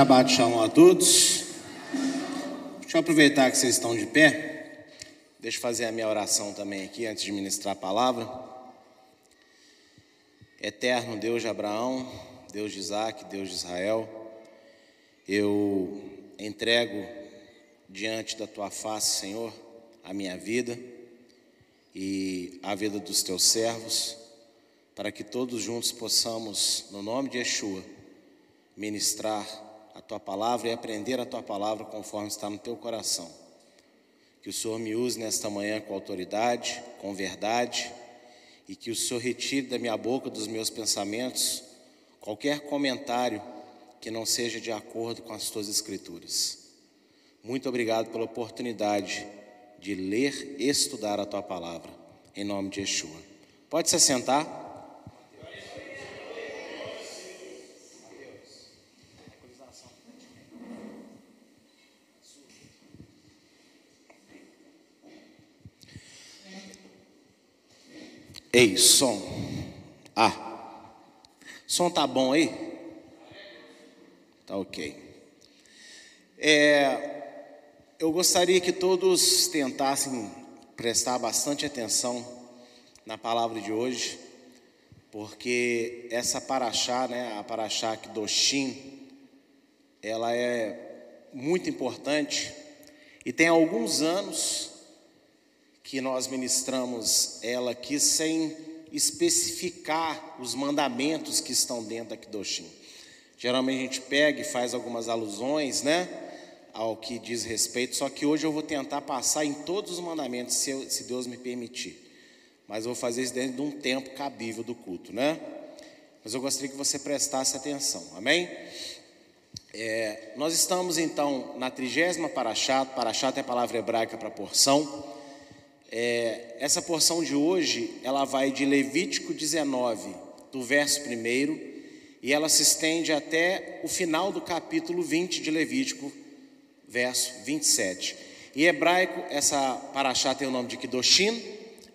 Shabbat Shalom a todos. Deixa eu aproveitar que vocês estão de pé. Deixa eu fazer a minha oração também aqui antes de ministrar a palavra. Eterno Deus de Abraão, Deus de Isaac, Deus de Israel, eu entrego diante da tua face, Senhor, a minha vida e a vida dos teus servos, para que todos juntos possamos, no nome de Yeshua, ministrar a tua palavra e aprender a tua palavra conforme está no teu coração. Que o Senhor me use nesta manhã com autoridade, com verdade, e que o Senhor retire da minha boca, dos meus pensamentos, qualquer comentário que não seja de acordo com as tuas escrituras. Muito obrigado pela oportunidade de ler e estudar a tua palavra, em nome de Yeshua. Pode se assentar. Ei, som. Ah, som tá bom aí? Tá ok. É, eu gostaria que todos tentassem prestar bastante atenção na palavra de hoje, porque essa paraxá, né, a paraxá Kedoshim, ela é muito importante e tem alguns anos que nós ministramos ela aqui sem especificar os mandamentos que estão dentro da Kedoshim. Geralmente a gente pega e faz algumas alusões, né, ao que diz respeito, só que hoje eu vou tentar passar em todos os mandamentos, se, eu, se Deus me permitir. Mas eu vou fazer isso dentro de um tempo cabível do culto, né? Mas eu gostaria que você prestasse atenção, amém? É, nós estamos então na trigésima paraxá, paraxá é a palavra hebraica para porção. É, essa porção de hoje, ela vai de Levítico 19, do verso 1, e ela se estende até o final do capítulo 20 de Levítico, verso 27. Em hebraico, essa paraxá tem o nome de Kidoshin,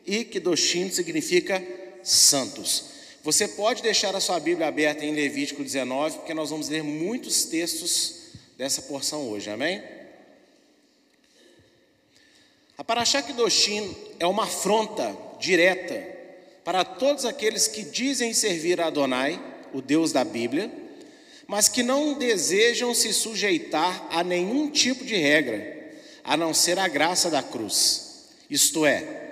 e Kidoshin significa santos. Você pode deixar a sua Bíblia aberta em Levítico 19, porque nós vamos ler muitos textos dessa porção hoje, amém? A Parashá Kedoshim é uma afronta direta para todos aqueles que dizem servir a Adonai, o Deus da Bíblia, mas que não desejam se sujeitar a nenhum tipo de regra, a não ser a graça da cruz. Isto é,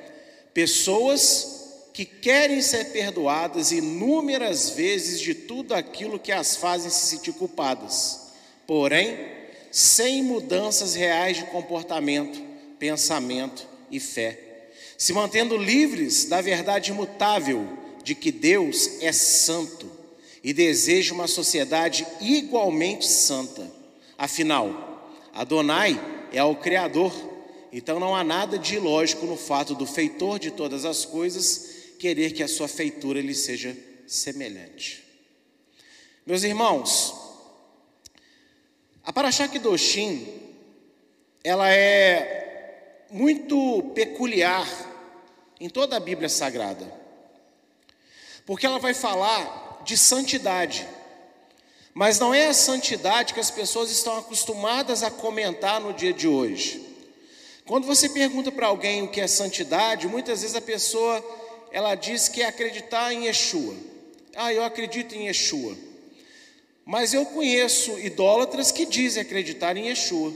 pessoas que querem ser perdoadas inúmeras vezes de tudo aquilo que as fazem se sentir culpadas, porém, sem mudanças reais de comportamento pensamento e fé, se mantendo livres da verdade imutável de que Deus é santo e deseja uma sociedade igualmente santa. Afinal, Adonai é o Criador, então não há nada de ilógico no fato do feitor de todas as coisas querer que a sua feitura lhe seja semelhante. Meus irmãos, a Parashá Kedoshim, ela é muito peculiar em toda a Bíblia Sagrada, porque ela vai falar de santidade, mas não é a santidade que as pessoas estão acostumadas a comentar no dia de hoje. Quando você pergunta para alguém o que é santidade, muitas vezes a pessoa ela diz que é acreditar em Yeshua. Ah, eu acredito em Yeshua. Mas eu conheço idólatras que dizem acreditar em Yeshua.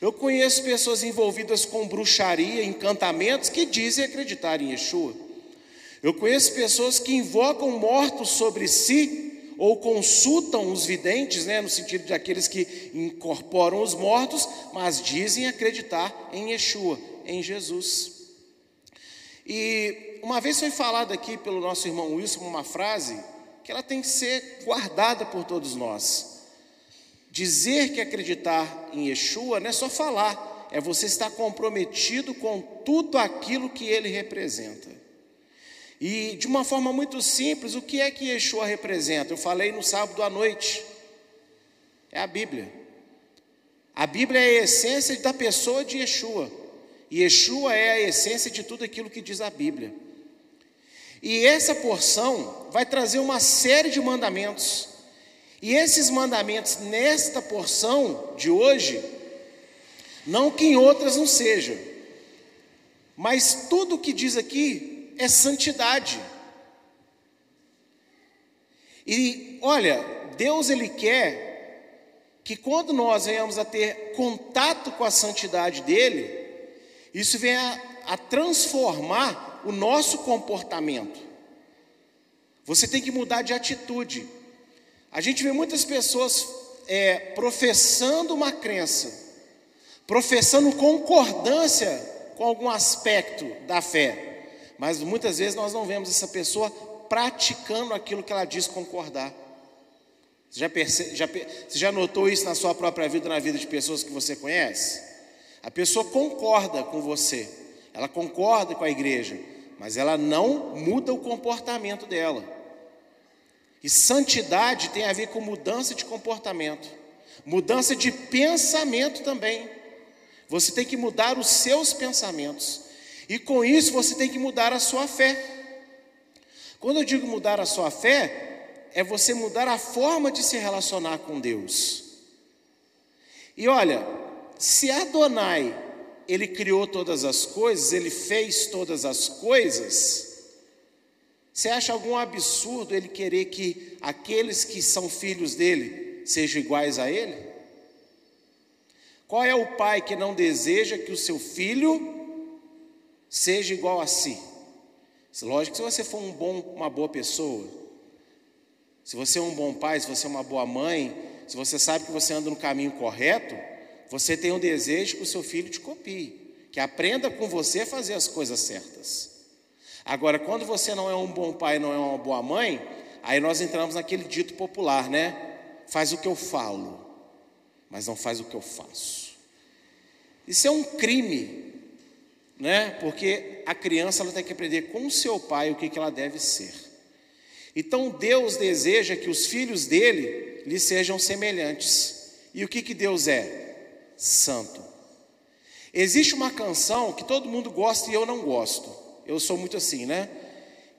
Eu conheço pessoas envolvidas com bruxaria, encantamentos, que dizem acreditar em Yeshua. Eu conheço pessoas que invocam mortos sobre si, ou consultam os videntes, né, no sentido de aqueles que incorporam os mortos, mas dizem acreditar em Yeshua, em Jesus. E uma vez foi falado aqui pelo nosso irmão Wilson uma frase que ela tem que ser guardada por todos nós. Dizer que acreditar em Yeshua não é só falar, é você estar comprometido com tudo aquilo que ele representa. E de uma forma muito simples, o que é que Yeshua representa? Eu falei no sábado à noite. É a Bíblia. A Bíblia é a essência da pessoa de Yeshua. E Yeshua é a essência de tudo aquilo que diz a Bíblia. E essa porção vai trazer uma série de mandamentos E esses mandamentos, nesta porção de hoje, não que em outras não sejam, mas tudo o que diz aqui é santidade. E olha, Deus ele quer que quando nós venhamos a ter contato com a santidade dele, isso venha a transformar o nosso comportamento. Você tem que mudar de atitude. A gente vê muitas pessoas é, professando uma crença, professando concordância com algum aspecto da fé, mas muitas vezes nós não vemos essa pessoa praticando aquilo que ela diz concordar. Você já, perce, já, você já notou isso na sua própria vida, na vida de pessoas que você conhece? A pessoa concorda com você, ela concorda com a igreja, mas ela não muda o comportamento dela. E santidade tem a ver com mudança de comportamento, mudança de pensamento também. Você tem que mudar os seus pensamentos, e com isso você tem que mudar a sua fé. Quando eu digo mudar a sua fé, é você mudar a forma de se relacionar com Deus. E olha, se Adonai, ele criou todas as coisas, ele fez todas as coisas, você acha algum absurdo ele querer que aqueles que são filhos dele sejam iguais a ele? Qual é o pai que não deseja que o seu filho seja igual a si? Lógico que se você for um bom, uma boa pessoa, se você é um bom pai, se você é uma boa mãe, se você sabe que você anda no caminho correto, você tem o um desejo que o seu filho te copie, que aprenda com você a fazer as coisas certas. Agora, quando você não é um bom pai, não é uma boa mãe, aí nós entramos naquele dito popular, né? Faz o que eu falo, mas não faz o que eu faço. Isso é um crime, né? Porque a criança ela tem que aprender com o seu pai o que, que ela deve ser. Então Deus deseja que os filhos dele lhe sejam semelhantes. E o que, que Deus é? Santo. Existe uma canção que todo mundo gosta e eu não gosto eu sou muito assim, né?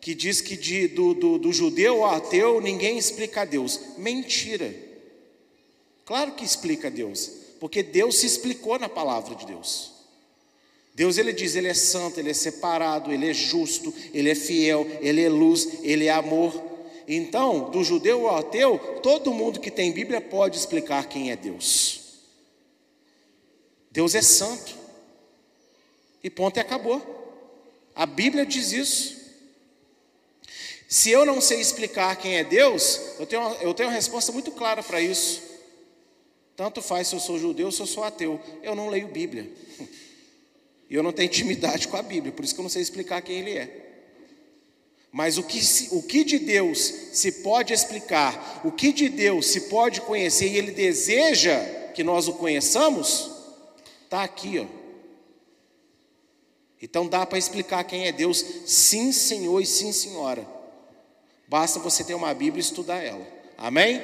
Que diz que de, do, do, do judeu ao ateu ninguém explica a Deus. Mentira. Claro que explica a Deus, porque Deus se explicou na palavra de Deus. Deus ele diz, ele é santo, ele é separado, ele é justo, ele é fiel, ele é luz, ele é amor. Então, do judeu ao ateu, todo mundo que tem Bíblia pode explicar quem é Deus. Deus é santo. E ponto e acabou. A Bíblia diz isso. Se eu não sei explicar quem é Deus, eu tenho uma, eu tenho uma resposta muito clara para isso. Tanto faz se eu sou judeu ou se eu sou ateu. Eu não leio Bíblia. E eu não tenho intimidade com a Bíblia, por isso que eu não sei explicar quem Ele é. Mas o que, o que de Deus se pode explicar, o que de Deus se pode conhecer e Ele deseja que nós o conheçamos, está aqui, ó. Então dá para explicar quem é Deus, sim, Senhor e sim, Senhora. Basta você ter uma Bíblia e estudar ela. Amém?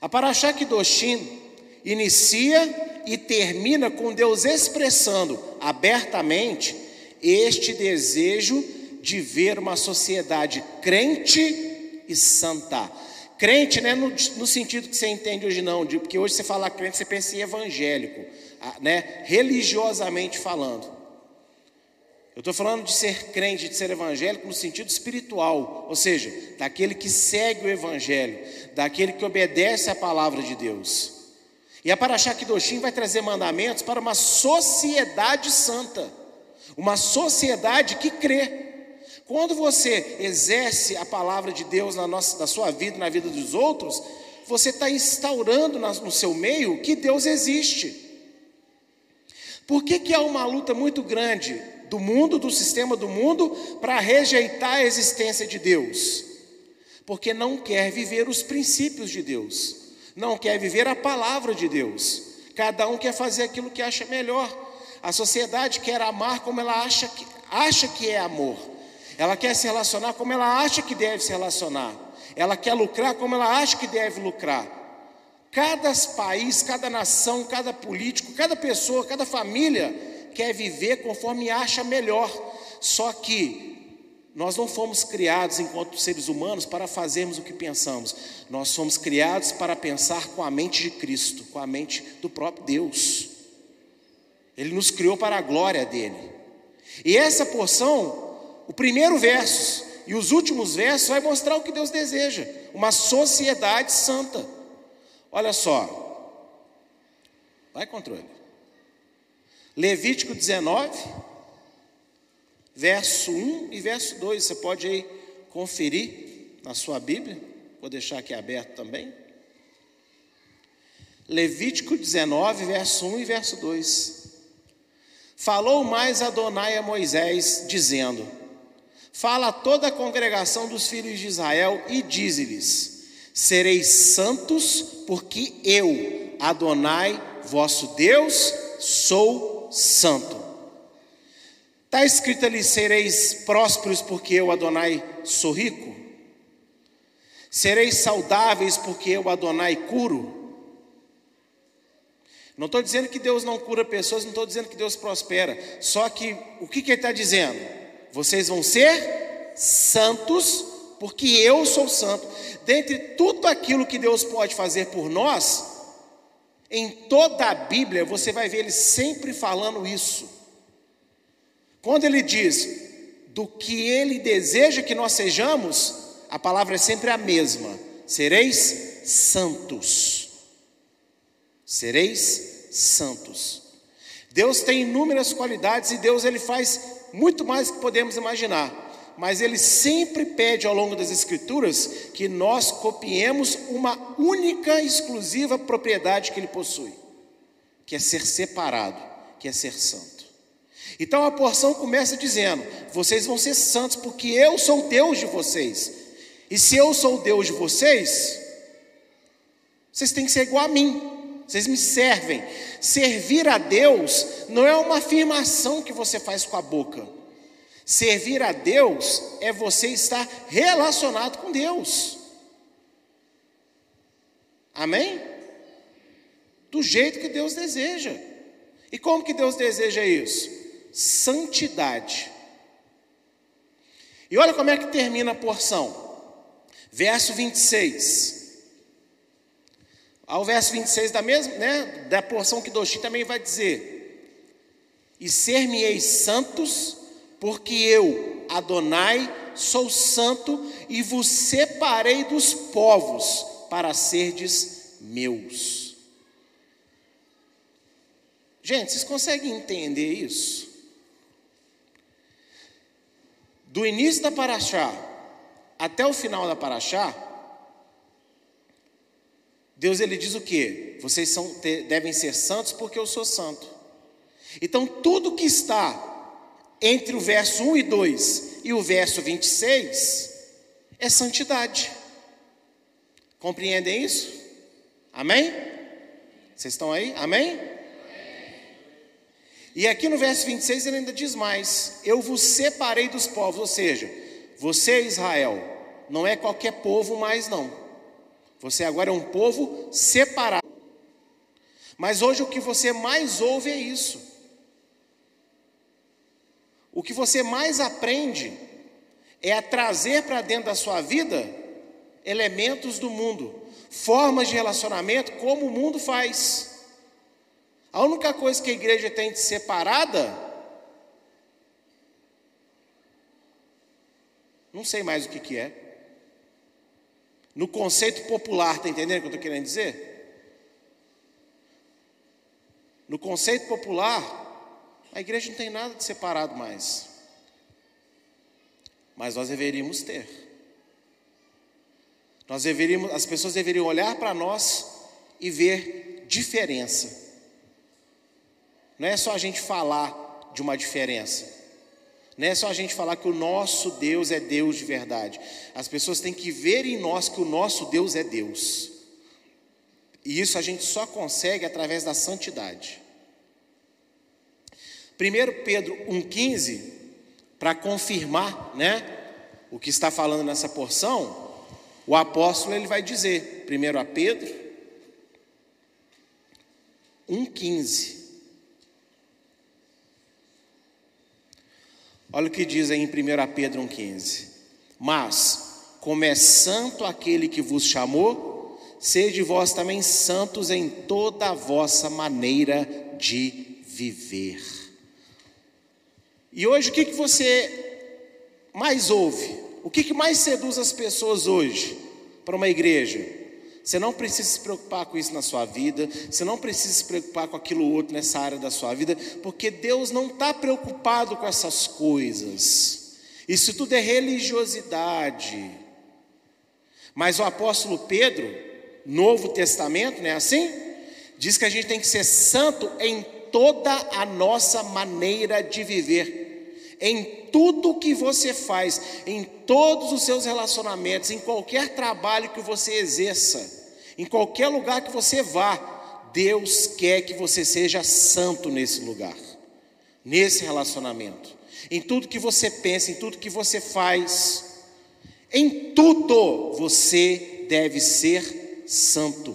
A Paraxá Kedoshim inicia e termina com Deus expressando abertamente este desejo de ver uma sociedade crente e santa. Crente, né, no, no sentido que você entende hoje não, de, porque hoje você fala crente, você pensa em evangélico, né, religiosamente falando. Eu estou falando de ser crente, de ser evangélico no sentido espiritual, ou seja, daquele que segue o evangelho, daquele que obedece à palavra de Deus. E a Paraxá Kidoshim vai trazer mandamentos para uma sociedade santa, uma sociedade que crê. Quando você exerce a palavra de Deus na, nossa, na sua vida, na vida dos outros, você está instaurando no seu meio que Deus existe. Por que, que há uma luta muito grande do mundo, do sistema do mundo, para rejeitar a existência de Deus, porque não quer viver os princípios de Deus, não quer viver a palavra de Deus. Cada um quer fazer aquilo que acha melhor. A sociedade quer amar como ela acha que, acha que é amor. Ela quer se relacionar como ela acha que deve se relacionar. Ela quer lucrar como ela acha que deve lucrar. Cada país, cada nação, cada político, cada pessoa, cada família quer viver conforme acha melhor. Só que Nós não fomos criados enquanto seres humanos para fazermos o que pensamos. Nós fomos criados para pensar com a mente de Cristo, com a mente do próprio Deus. Ele nos criou para a glória dele. E essa porção, o primeiro verso e os últimos versos vai mostrar o que Deus deseja, uma sociedade santa. Olha só. Vai controle. Levítico 19 verso 1 e verso 2. Você pode aí conferir na sua Bíblia. Vou deixar aqui aberto também. Levítico 19, verso 1 e verso 2. Falou mais Adonai a Moisés, dizendo: Fala a toda a congregação dos filhos de Israel e dize-lhes: Sereis santos, porque eu, Adonai, vosso Deus, sou santo. Está escrito ali: sereis prósperos, porque eu, Adonai, sou rico? Sereis saudáveis, porque eu, Adonai, curo? Não estou dizendo que Deus não cura pessoas, não estou dizendo que Deus prospera. Só que o que, que Ele está dizendo? Vocês vão ser santos, porque eu sou santo. Dentre tudo aquilo que Deus pode fazer por nós, em toda a Bíblia você vai ver Ele sempre falando isso. Quando ele diz do que ele deseja que nós sejamos, a palavra é sempre a mesma: sereis santos. Sereis santos. Deus tem inúmeras qualidades e Deus ele faz muito mais do que podemos imaginar. Mas ele sempre pede ao longo das escrituras que nós copiemos uma única exclusiva propriedade que ele possui, que é ser separado, que é ser santo. Então a porção começa dizendo: vocês vão ser santos, porque eu sou Deus de vocês. E se eu sou Deus de vocês, vocês têm que ser igual a mim, vocês me servem. Servir a Deus não é uma afirmação que você faz com a boca. Servir a Deus é você estar relacionado com Deus. Amém? Do jeito que Deus deseja. E como que Deus deseja isso? santidade. E olha como é que termina a porção. Verso 26. Ao verso 26 da mesma, né, da porção que Doshi também vai dizer: E ser-me-eis santos, porque eu, Adonai, sou santo e vos separei dos povos para serdes meus. Gente, vocês conseguem entender isso? Do início da Paraxá até o final da Paraxá, Deus ele diz o que? Vocês são, devem ser santos porque eu sou santo. Então, tudo que está entre o verso 1 e 2 e o verso 26 é santidade. Compreendem isso? Amém? Vocês estão aí? Amém? E aqui no verso 26 ele ainda diz mais: Eu vos separei dos povos, ou seja, você, Israel, não é qualquer povo mais, não. Você agora é um povo separado. Mas hoje o que você mais ouve é isso. O que você mais aprende é a trazer para dentro da sua vida elementos do mundo, formas de relacionamento como o mundo faz. A única coisa que a igreja tem de separada, não sei mais o que, que é. No conceito popular, está entendendo o que eu estou querendo dizer? No conceito popular, a igreja não tem nada de separado mais. Mas nós deveríamos ter. Nós deveríamos, as pessoas deveriam olhar para nós e ver diferença. Não é só a gente falar de uma diferença. Não é só a gente falar que o nosso Deus é Deus de verdade. As pessoas têm que ver em nós que o nosso Deus é Deus. E isso a gente só consegue através da santidade. 1 Pedro 1,15, para confirmar né, o que está falando nessa porção, o apóstolo ele vai dizer, primeiro a Pedro 1,15. Olha o que diz aí em 1 Pedro 1,15. Mas, como é santo aquele que vos chamou, sede vós também santos em toda a vossa maneira de viver. E hoje o que, que você mais ouve? O que, que mais seduz as pessoas hoje para uma igreja? Você não precisa se preocupar com isso na sua vida, você não precisa se preocupar com aquilo outro nessa área da sua vida, porque Deus não está preocupado com essas coisas. Isso tudo é religiosidade. Mas o apóstolo Pedro, Novo Testamento, não é assim? Diz que a gente tem que ser santo em toda a nossa maneira de viver, em tudo que você faz, em todos os seus relacionamentos, em qualquer trabalho que você exerça, em qualquer lugar que você vá, Deus quer que você seja santo nesse lugar, nesse relacionamento, em tudo que você pensa, em tudo que você faz, em tudo você deve ser santo.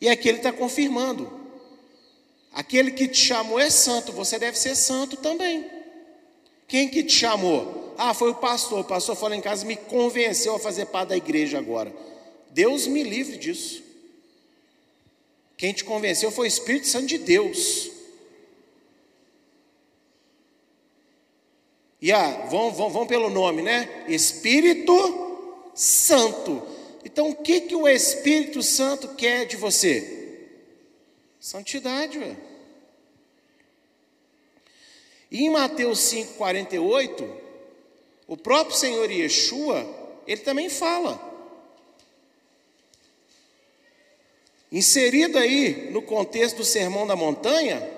E aqui ele está confirmando: aquele que te chamou é santo, você deve ser santo também. Quem que te chamou? Ah, foi o pastor. O pastor falou em casa, me convenceu a fazer parte da igreja agora. Deus me livre disso. Quem te convenceu foi o Espírito Santo de Deus. E ah, vão, vão, vão pelo nome, né? Espírito Santo. Então, o que, que o Espírito Santo quer de você? Santidade, ué. E em Mateus 5,48, o próprio Senhor Yeshua, ele também fala. Inserido aí no contexto do Sermão da Montanha,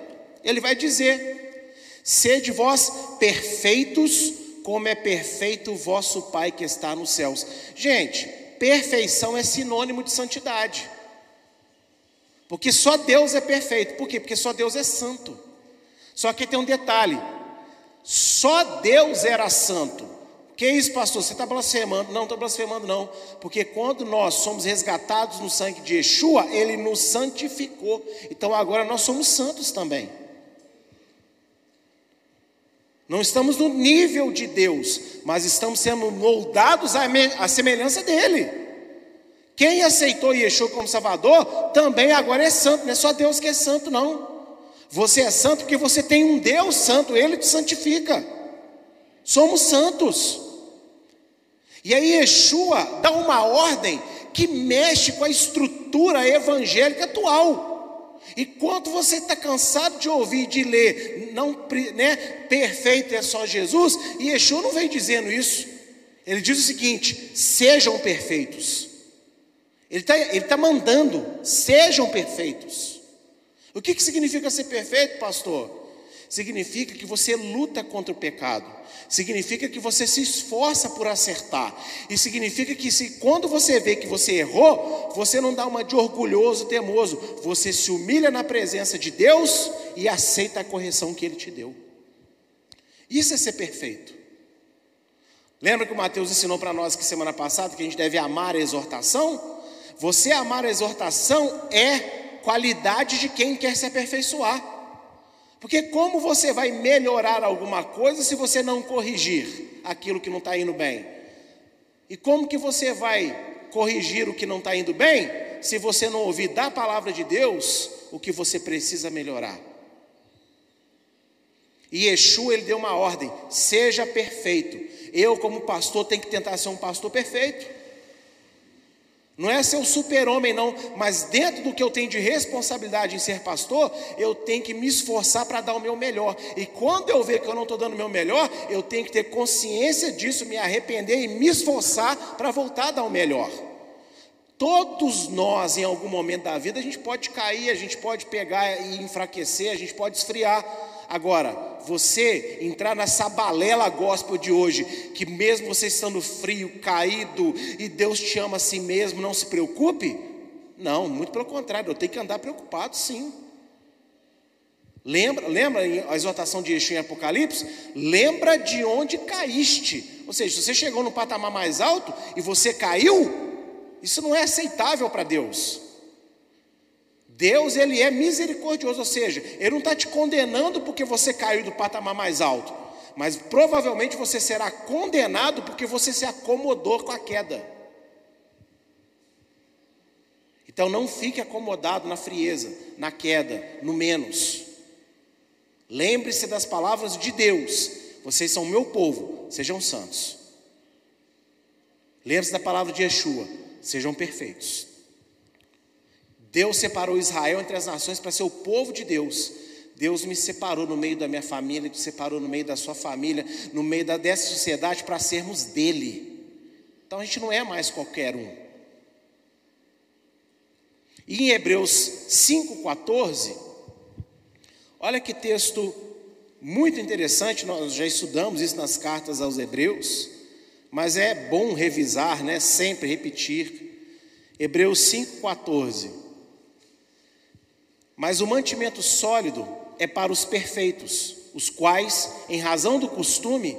ele vai dizer: Sede vós perfeitos, como é perfeito o vosso Pai que está nos céus. Gente, perfeição é sinônimo de santidade. Porque só Deus é perfeito. Por quê? Porque só Deus é santo. Só que tem um detalhe: só Deus era santo. Que isso, pastor? Você está blasfemando? Não estou blasfemando, não. Porque quando nós somos resgatados no sangue de Yeshua, Ele nos santificou. Então agora nós somos santos também. Não estamos no nível de Deus, mas estamos sendo moldados à semelhança dele. Quem aceitou Yeshua como Salvador também agora é santo, não é só Deus que é santo, não. Você é santo porque você tem um Deus santo, ele te santifica. Somos santos. E aí Yeshua dá uma ordem que mexe com a estrutura evangélica atual. E quanto você está cansado de ouvir, de ler, não, né, perfeito é só Jesus, e Yeshua não vem dizendo isso. Ele diz o seguinte: sejam perfeitos. Ele está ele tá mandando, sejam perfeitos. O que, que significa ser perfeito, pastor? Significa que você luta contra o pecado, significa que você se esforça por acertar, e significa que se quando você vê que você errou, você não dá uma de orgulhoso, temoso, você se humilha na presença de Deus e aceita a correção que Ele te deu. Isso é ser perfeito. Lembra que o Mateus ensinou para nós que semana passada que a gente deve amar a exortação? Você amar a exortação é qualidade de quem quer se aperfeiçoar. Porque como você vai melhorar alguma coisa se você não corrigir aquilo que não está indo bem? E como que você vai corrigir o que não está indo bem se você não ouvir da palavra de Deus o que você precisa melhorar? E Yeshua ele deu uma ordem: seja perfeito. Eu, como pastor, tenho que tentar ser um pastor perfeito. Não é ser um super-homem, não, mas dentro do que eu tenho de responsabilidade em ser pastor, eu tenho que me esforçar para dar o meu melhor. E quando eu ver que eu não estou dando o meu melhor, eu tenho que ter consciência disso, me arrepender e me esforçar para voltar a dar o melhor. Todos nós, em algum momento da vida, a gente pode cair, a gente pode pegar e enfraquecer, a gente pode esfriar. Agora, você entrar nessa balela gospel de hoje, que mesmo você estando frio, caído, e Deus te ama a si mesmo, não se preocupe? Não, muito pelo contrário, eu tenho que andar preocupado sim. Lembra, lembra a exortação de Yeshua em Apocalipse? Lembra de onde caíste. Ou seja, se você chegou no patamar mais alto e você caiu, isso não é aceitável para Deus. Deus, ele é misericordioso, ou seja, ele não está te condenando porque você caiu do patamar mais alto, mas provavelmente você será condenado porque você se acomodou com a queda. Então não fique acomodado na frieza, na queda, no menos. Lembre-se das palavras de Deus: vocês são meu povo, sejam santos. Lembre-se da palavra de Yeshua: sejam perfeitos. Deus separou Israel entre as nações para ser o povo de Deus. Deus me separou no meio da minha família, me separou no meio da sua família, no meio da, dessa sociedade para sermos dele. Então a gente não é mais qualquer um. E em Hebreus 5,14, olha que texto muito interessante, nós já estudamos isso nas cartas aos Hebreus, mas é bom revisar, né? sempre repetir. Hebreus 5,14. Mas o mantimento sólido é para os perfeitos, os quais, em razão do costume,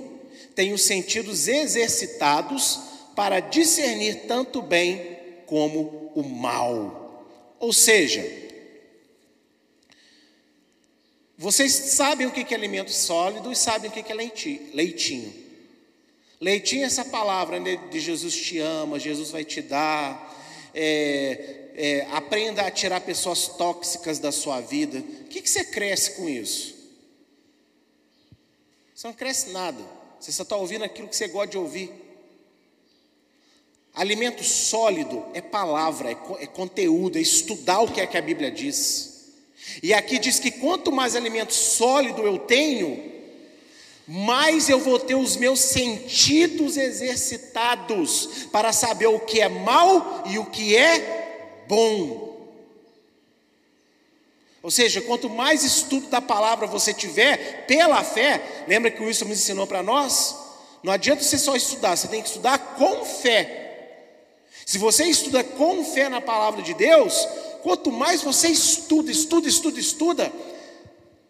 têm os sentidos exercitados para discernir tanto o bem como o mal. Ou seja, vocês sabem o que é alimento sólido e sabem o que é leitinho. Leitinho é essa palavra né, de Jesus te ama, Jesus vai te dar. É, é, aprenda a tirar pessoas tóxicas da sua vida. O que, que você cresce com isso? Você não cresce nada. Você só está ouvindo aquilo que você gosta de ouvir. Alimento sólido é palavra, é, é conteúdo, é estudar o que é que a Bíblia diz. E aqui diz que quanto mais alimento sólido eu tenho, mais eu vou ter os meus sentidos exercitados para saber o que é mal e o que é bom. Ou seja, quanto mais estudo da palavra você tiver pela fé, lembra que o Wilson nos ensinou para nós? Não adianta você só estudar, você tem que estudar com fé. Se você estuda com fé na palavra de Deus, quanto mais você estuda, estuda, estuda, estuda,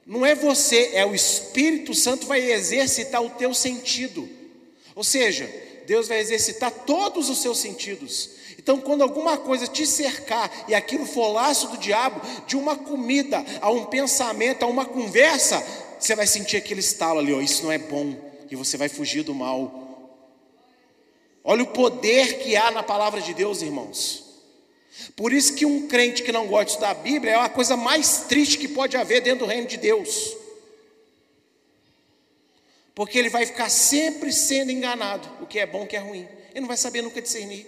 não é você, é o Espírito Santo vai exercitar o teu sentido. Ou seja, Deus vai exercitar todos os seus sentidos. Então, quando alguma coisa te cercar e aquilo for laço do diabo, de uma comida, a um pensamento, a uma conversa, você vai sentir aquele estalo ali, ó, isso não é bom, e você vai fugir do mal. Olha o poder que há na palavra de Deus, irmãos. Por isso que um crente que não gosta de estudar a Bíblia é a coisa mais triste que pode haver dentro do reino de Deus. Porque ele vai ficar sempre sendo enganado, o que é bom, o que é ruim. Ele não vai saber nunca discernir.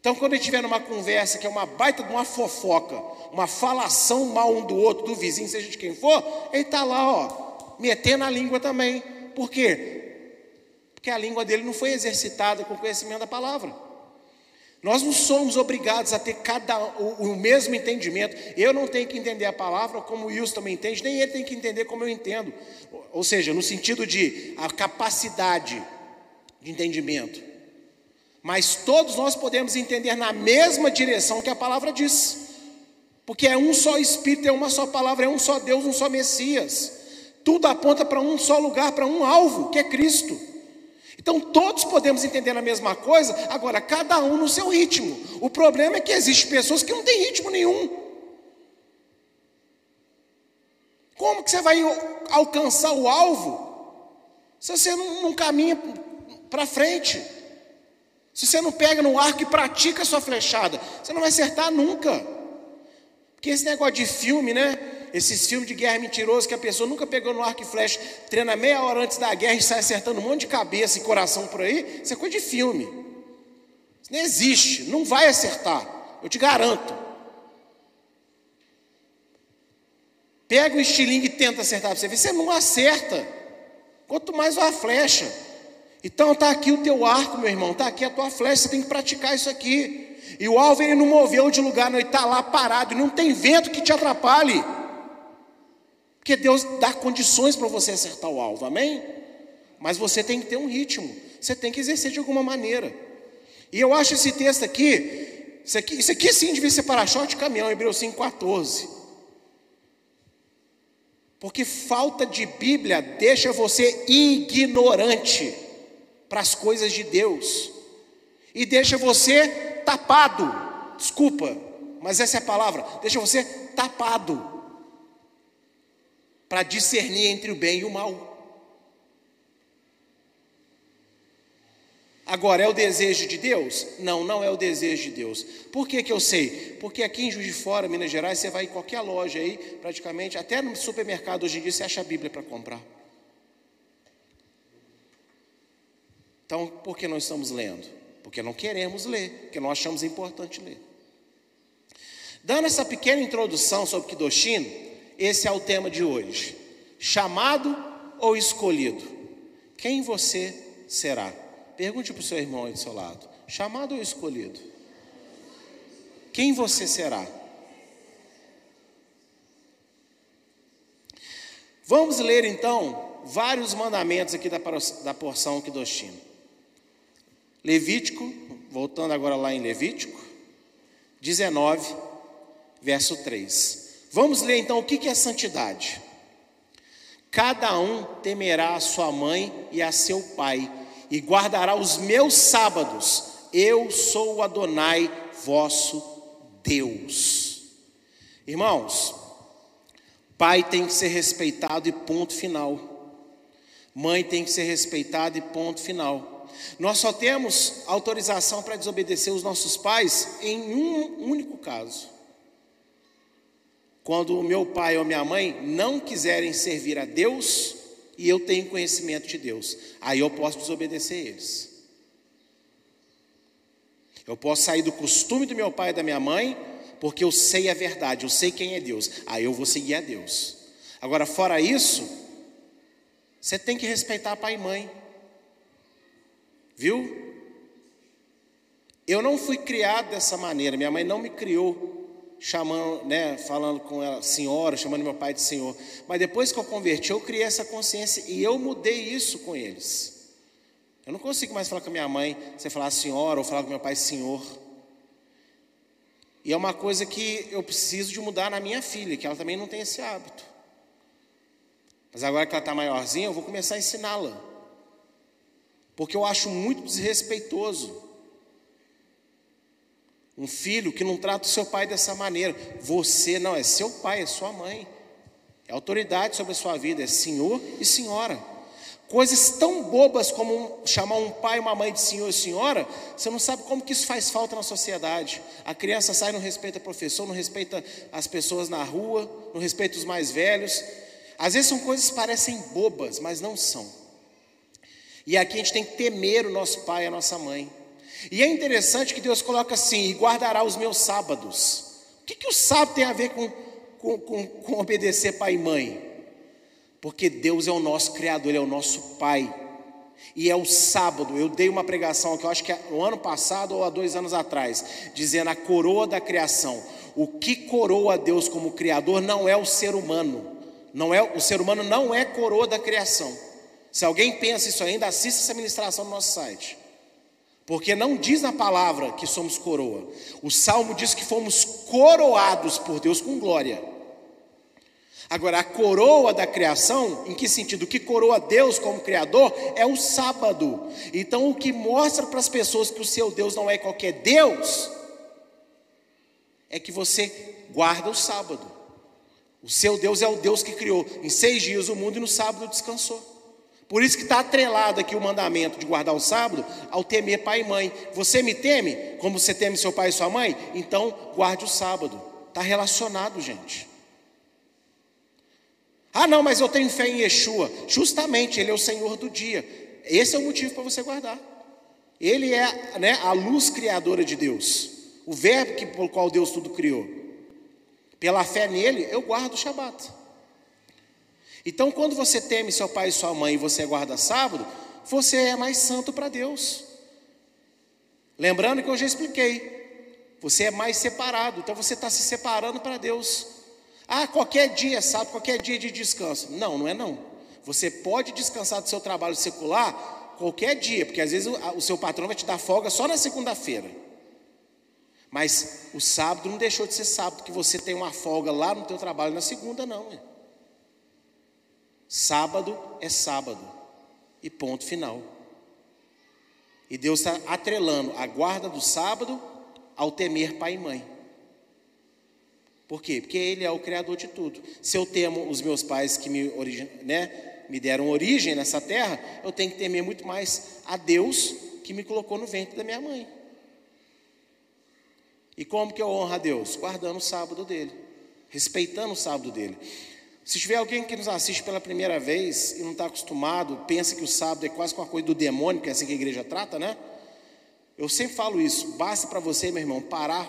Então, quando ele estiver numa conversa que é uma baita de uma fofoca, uma falação mal um do outro, do vizinho, seja de quem for, ele está lá, ó, metendo a língua também. Por quê? Porque a língua dele não foi exercitada com o conhecimento da palavra. Nós não somos obrigados a ter cada o, o, mesmo entendimento. Eu não tenho que entender a palavra como o Wilson também entende, nem ele tem que entender como eu entendo. Ou seja, no sentido de a capacidade de entendimento. Mas todos nós podemos entender na mesma direção que a palavra diz. Porque é um só Espírito, é uma só palavra, é um só Deus, um só Messias. Tudo aponta para um só lugar, para um alvo, que é Cristo. Então todos podemos entender a mesma coisa, agora cada um no seu ritmo. O problema é que existem pessoas que não têm ritmo nenhum. Como que você vai alcançar o alvo se você não, não caminha para frente? Se você não pega no arco e pratica a sua flechada, você não vai acertar nunca. Porque esse negócio de filme, né? Esses filmes de guerra mentirosos que a pessoa nunca pegou no arco e flecha, treina meia hora antes da guerra e sai acertando um monte de cabeça e coração por aí, isso é coisa de filme. Isso não existe, não vai acertar, eu te garanto. Pega o estilingue e tenta acertar para você ver, você não acerta. Quanto mais a flecha. Então está aqui o teu arco, meu irmão, está aqui a tua flecha, você tem que praticar isso aqui. E o alvo ele não moveu de lugar, não, ele está lá parado, não tem vento que te atrapalhe. Porque Deus dá condições para você acertar o alvo, amém? Mas você tem que ter um ritmo, você tem que exercer de alguma maneira. E eu acho esse texto aqui, isso aqui, isso aqui sim devia ser para-choque de caminhão, Hebreus 5,14. Porque falta de Bíblia deixa você ignorante para as coisas de Deus e deixa você tapado, desculpa, mas essa é a palavra, deixa você tapado para discernir entre o bem e o mal. Agora, é o desejo de Deus? Não, não é o desejo de Deus. Por que, que eu sei? Porque aqui em Juiz de Fora, Minas Gerais, você vai em qualquer loja aí, praticamente, até no supermercado hoje em dia, você acha a Bíblia para comprar. Então, por que não estamos lendo? Porque não queremos ler, porque não achamos importante ler. Dando essa pequena introdução sobre Kidoshin, esse é o tema de hoje. Chamado ou escolhido? Quem você será? Pergunte para o seu irmão aí do seu lado: chamado ou escolhido? Quem você será? Vamos ler então vários mandamentos aqui da, porção Kidoshim. Levítico, voltando agora lá em Levítico, 19, verso 3. Vamos ler então o que é santidade. Cada um temerá a sua mãe e a seu pai, e guardará os meus sábados. Eu sou o Adonai, vosso Deus. Irmãos, pai tem que ser respeitado e ponto final. Mãe tem que ser respeitada e ponto final. Nós só temos autorização para desobedecer os nossos pais em um único caso. Quando o meu pai ou minha mãe não quiserem servir a Deus e eu tenho conhecimento de Deus. Aí eu posso desobedecer eles. Eu posso sair do costume do meu pai e da minha mãe, porque eu sei a verdade, eu sei quem é Deus. Aí eu vou seguir a Deus. Agora, fora isso, você tem que respeitar pai e mãe. Viu? Eu não fui criado dessa maneira, minha mãe não me criou chamando, né, falando com ela, senhora, chamando meu pai de senhor. Mas depois que eu converti, eu criei essa consciência e eu mudei isso com eles. Eu não consigo mais falar com a minha mãe, você falar senhora, ou falar com meu pai senhor. E é uma coisa que eu preciso de mudar na minha filha, que ela também não tem esse hábito. Mas agora que ela está maiorzinha, eu vou começar a ensiná-la. Porque eu acho muito desrespeitoso um filho que não trata o seu pai dessa maneira. Você não é seu pai, é sua mãe. É autoridade sobre a sua vida, é senhor e senhora. Coisas tão bobas como chamar um pai e uma mãe de senhor e senhora, você não sabe como que isso faz falta na sociedade. A criança sai, não respeita o professor, não respeita as pessoas na rua, não respeita os mais velhos. Às vezes são coisas que parecem bobas, mas não são. E aqui a gente tem que temer o nosso pai e a nossa mãe. E é interessante que Deus coloca assim: e guardará os meus sábados. O que, que o sábado tem a ver com, com, com, com obedecer pai e mãe? Porque Deus é o nosso Criador, Ele é o nosso Pai. E é o sábado, eu dei uma pregação que eu acho que é no ano passado ou há dois anos atrás, dizendo a coroa da criação. O que coroa Deus como Criador não é o ser humano. Não é, o ser humano não é coroa da criação. Se alguém pensa isso ainda, assista essa ministração no nosso site. Porque não diz na palavra que somos coroa. O salmo diz que fomos coroados por Deus com glória. Agora, a coroa da criação, em que sentido? O que coroa Deus como Criador é o sábado. Então, o que mostra para as pessoas que o seu Deus não é qualquer Deus, é que você guarda o sábado. O seu Deus é o Deus que criou em seis dias o mundo e no sábado descansou. Por isso que está atrelado aqui o mandamento de guardar o sábado ao temer pai e mãe. Você me teme como você teme seu pai e sua mãe? Então guarde o sábado. Está relacionado, gente. Ah, não, mas eu tenho fé em Yeshua. Justamente, Ele é o Senhor do dia. Esse é o motivo para você guardar. Ele é né, a luz criadora de Deus. O verbo que, pelo qual Deus tudo criou. Pela fé nele, eu guardo o Shabat. Então, quando você teme seu pai e sua mãe e você guarda sábado, você é mais santo para Deus. Lembrando que eu já expliquei, você é mais separado, então você está se separando para Deus. Ah, qualquer dia, sábado, qualquer dia de descanso. Não, não é não. Você pode descansar do seu trabalho secular qualquer dia, porque às vezes o, o seu patrão vai te dar folga só na segunda-feira. Mas o sábado não deixou de ser sábado, que você tem uma folga lá no teu trabalho na segunda, não. É. Sábado é sábado. E ponto final. E Deus está atrelando a guarda do sábado ao temer pai e mãe. Por quê? Porque Ele é o Criador de tudo. Se eu temo os meus pais que me, né, me deram origem nessa terra, eu tenho que temer muito mais a Deus que me colocou no ventre da minha mãe. E como que eu honro a Deus? Guardando o sábado dele, respeitando o sábado dele. Se tiver alguém que nos assiste pela primeira vez e não está acostumado, pensa que o sábado é quase uma coisa do demônio, que é assim que a igreja trata, né? Eu sempre falo isso, basta para você, meu irmão, parar,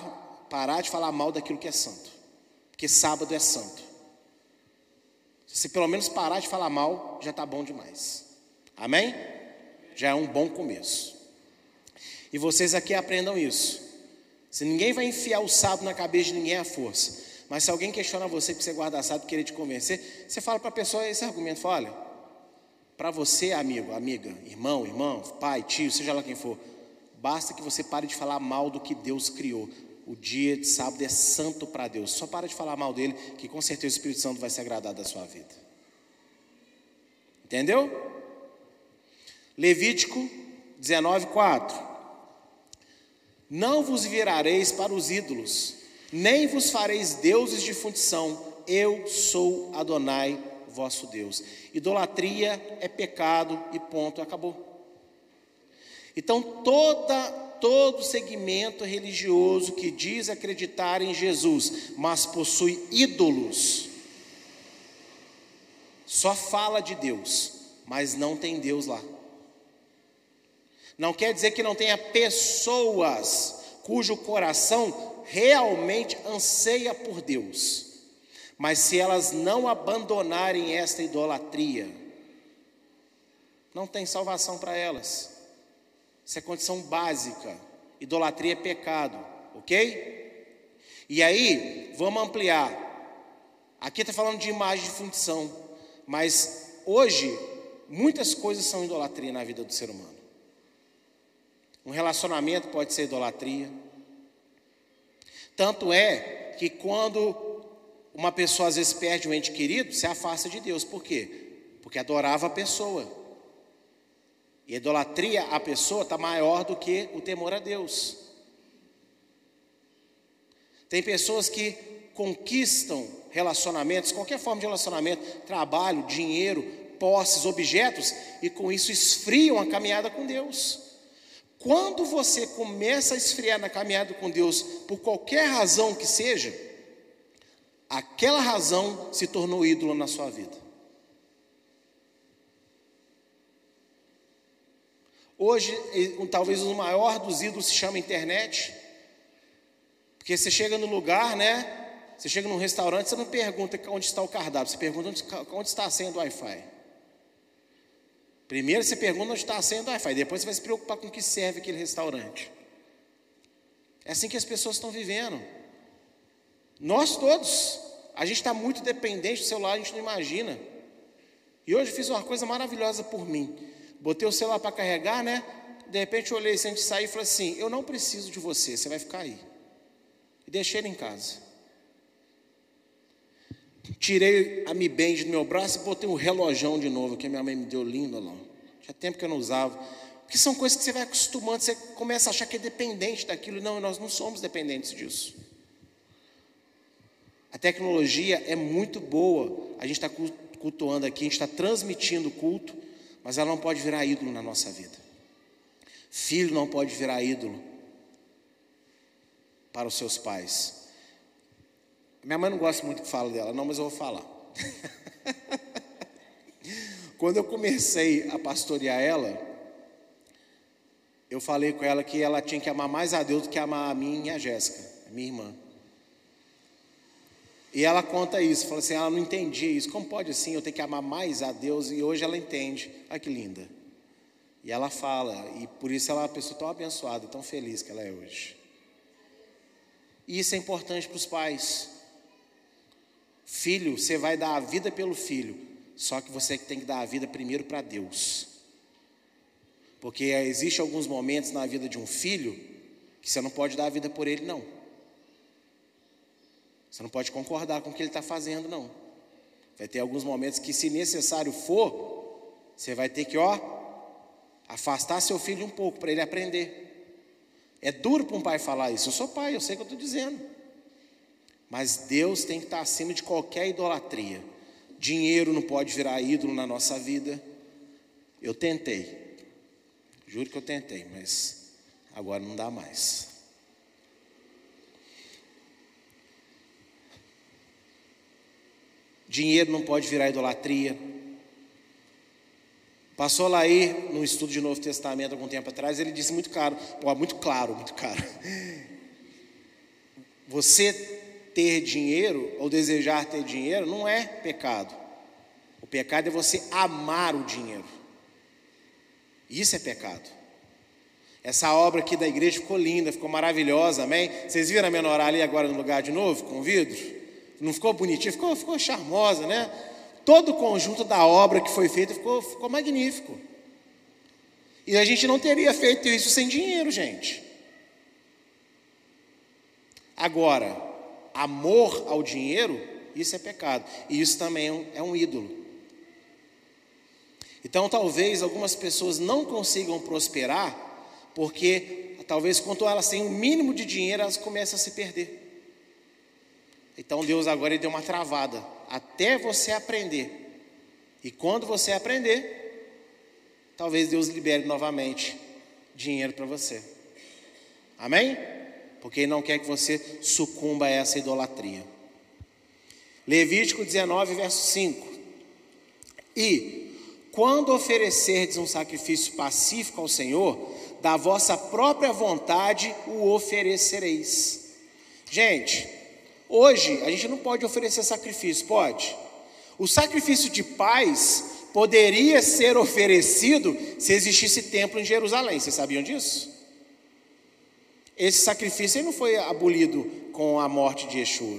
parar de falar mal daquilo que é santo. Porque sábado é santo. Se pelo menos parar de falar mal, já está bom demais. Amém? Já é um bom começo. E vocês aqui aprendam isso. Se ninguém vai enfiar o sábado na cabeça de ninguém à força. Mas se alguém questiona você que você guarda sábado e querer te convencer, você fala para a pessoa esse argumento, fala, olha, para você, amigo, amiga, irmão, irmão, pai, tio, seja lá quem for, basta que você pare de falar mal do que Deus criou. O dia de sábado é santo para Deus. Só para de falar mal dele, que com certeza o Espírito Santo vai se agradar da sua vida. Entendeu? Levítico 19, 4. Não vos virareis para os ídolos, nem vos fareis deuses de fundição, eu sou Adonai, vosso Deus. Idolatria é pecado e ponto, acabou. Então, toda, todo segmento religioso que diz acreditar em Jesus, mas possui ídolos, só fala de Deus, mas não tem Deus lá. Não quer dizer que não tenha pessoas cujo coração realmente anseia por Deus, mas se elas não abandonarem esta idolatria, não tem salvação para elas. Isso é condição básica. Idolatria é pecado, ok? E aí, vamos ampliar. Aqui está falando de imagem de função, mas hoje muitas coisas são idolatria na vida do ser humano. Um relacionamento pode ser idolatria. Tanto é que quando uma pessoa às vezes perde um ente querido, se afasta de Deus. Por quê? Porque adorava a pessoa. E a idolatria à pessoa está maior do que o temor a Deus. Tem pessoas que conquistam relacionamentos, qualquer forma de relacionamento, trabalho, dinheiro, posses, objetos, e com isso esfriam a caminhada com Deus. Quando você começa a esfriar na caminhada com Deus, por qualquer razão que seja, aquela razão se tornou ídolo na sua vida. Hoje, talvez o maior dos ídolos se chama internet, porque você chega no lugar, né? Você chega num restaurante, você não pergunta onde está o cardápio, você pergunta onde, onde está a senha do Wi-Fi. Primeiro você pergunta onde está a senha do Wi-Fi, depois você vai se preocupar com o que serve aquele restaurante. É assim que as pessoas estão vivendo. Nós todos, a gente está muito dependente do celular, a gente não imagina. E hoje eu fiz uma coisa maravilhosa por mim. Botei o celular para carregar, né? De repente eu olhei antes de sair e falei assim: Eu não preciso de você, você vai ficar aí. E deixei ele em casa. Tirei a Mi Band do meu braço e botei um relojão de novo, que a minha mãe me deu lindo lá. Tinha tempo que eu não usava. Porque são coisas que você vai acostumando, você começa a achar que é dependente daquilo. Não, nós não somos dependentes disso. A tecnologia é muito boa. A gente está cultuando aqui, a gente está transmitindo o culto, mas ela não pode virar ídolo na nossa vida. Filho não pode virar ídolo para os seus pais. Minha mãe não gosta muito que fala dela, não, mas eu vou falar. Quando eu comecei a pastorear ela, eu falei com ela que ela tinha que amar mais a Deus do que amar a mim e a Jéssica, minha irmã. E ela conta isso, fala assim, ela não entendia isso. Como pode assim eu ter que amar mais a Deus? E hoje ela entende. Olha que linda. E ela fala, e por isso ela é uma pessoa tão abençoada, tão feliz que ela é hoje. E isso é importante para os pais. Filho, você vai dar a vida pelo filho, só que você tem que dar a vida primeiro para Deus. Porque existe alguns momentos na vida de um filho que você não pode dar a vida por ele, não. Você não pode concordar com o que ele está fazendo, não. Vai ter alguns momentos que, se necessário for, você vai ter que, ó, afastar seu filho um pouco para ele aprender. É duro para um pai falar isso. Eu sou pai, eu sei o que eu estou dizendo. Mas Deus tem que estar acima de qualquer idolatria. Dinheiro não pode virar ídolo na nossa vida. Eu tentei, juro que eu tentei, mas agora não dá mais. Dinheiro não pode virar idolatria. Passou lá aí no estudo de Novo Testamento algum tempo atrás, ele disse muito claro, muito claro, muito claro. Você ter dinheiro ou desejar ter dinheiro não é pecado. O pecado é você amar o dinheiro. Isso é pecado. Essa obra aqui da igreja ficou linda, ficou maravilhosa, amém? Vocês viram a menorá ali agora no lugar de novo, com vidro? Não ficou bonitinho? Ficou, ficou charmosa, né? Todo o conjunto da obra que foi feita ficou, ficou magnífico. E a gente não teria feito isso sem dinheiro, gente. Agora, amor ao dinheiro, isso é pecado. E isso também é um, é um ídolo. Então, talvez algumas pessoas não consigam prosperar, porque talvez quando elas têm o um mínimo de dinheiro, elas começam a se perder. Então Deus agora deu uma travada até você aprender. E quando você aprender, talvez Deus libere novamente dinheiro para você. Amém? Porque Ele não quer que você sucumba a essa idolatria. Levítico 19, verso 5. E quando oferecerdes um sacrifício pacífico ao Senhor, da vossa própria vontade o oferecereis. Gente, Hoje, a gente não pode oferecer sacrifício, pode? O sacrifício de paz poderia ser oferecido se existisse templo em Jerusalém. Vocês sabiam disso? Esse sacrifício não foi abolido com a morte de Yeshua.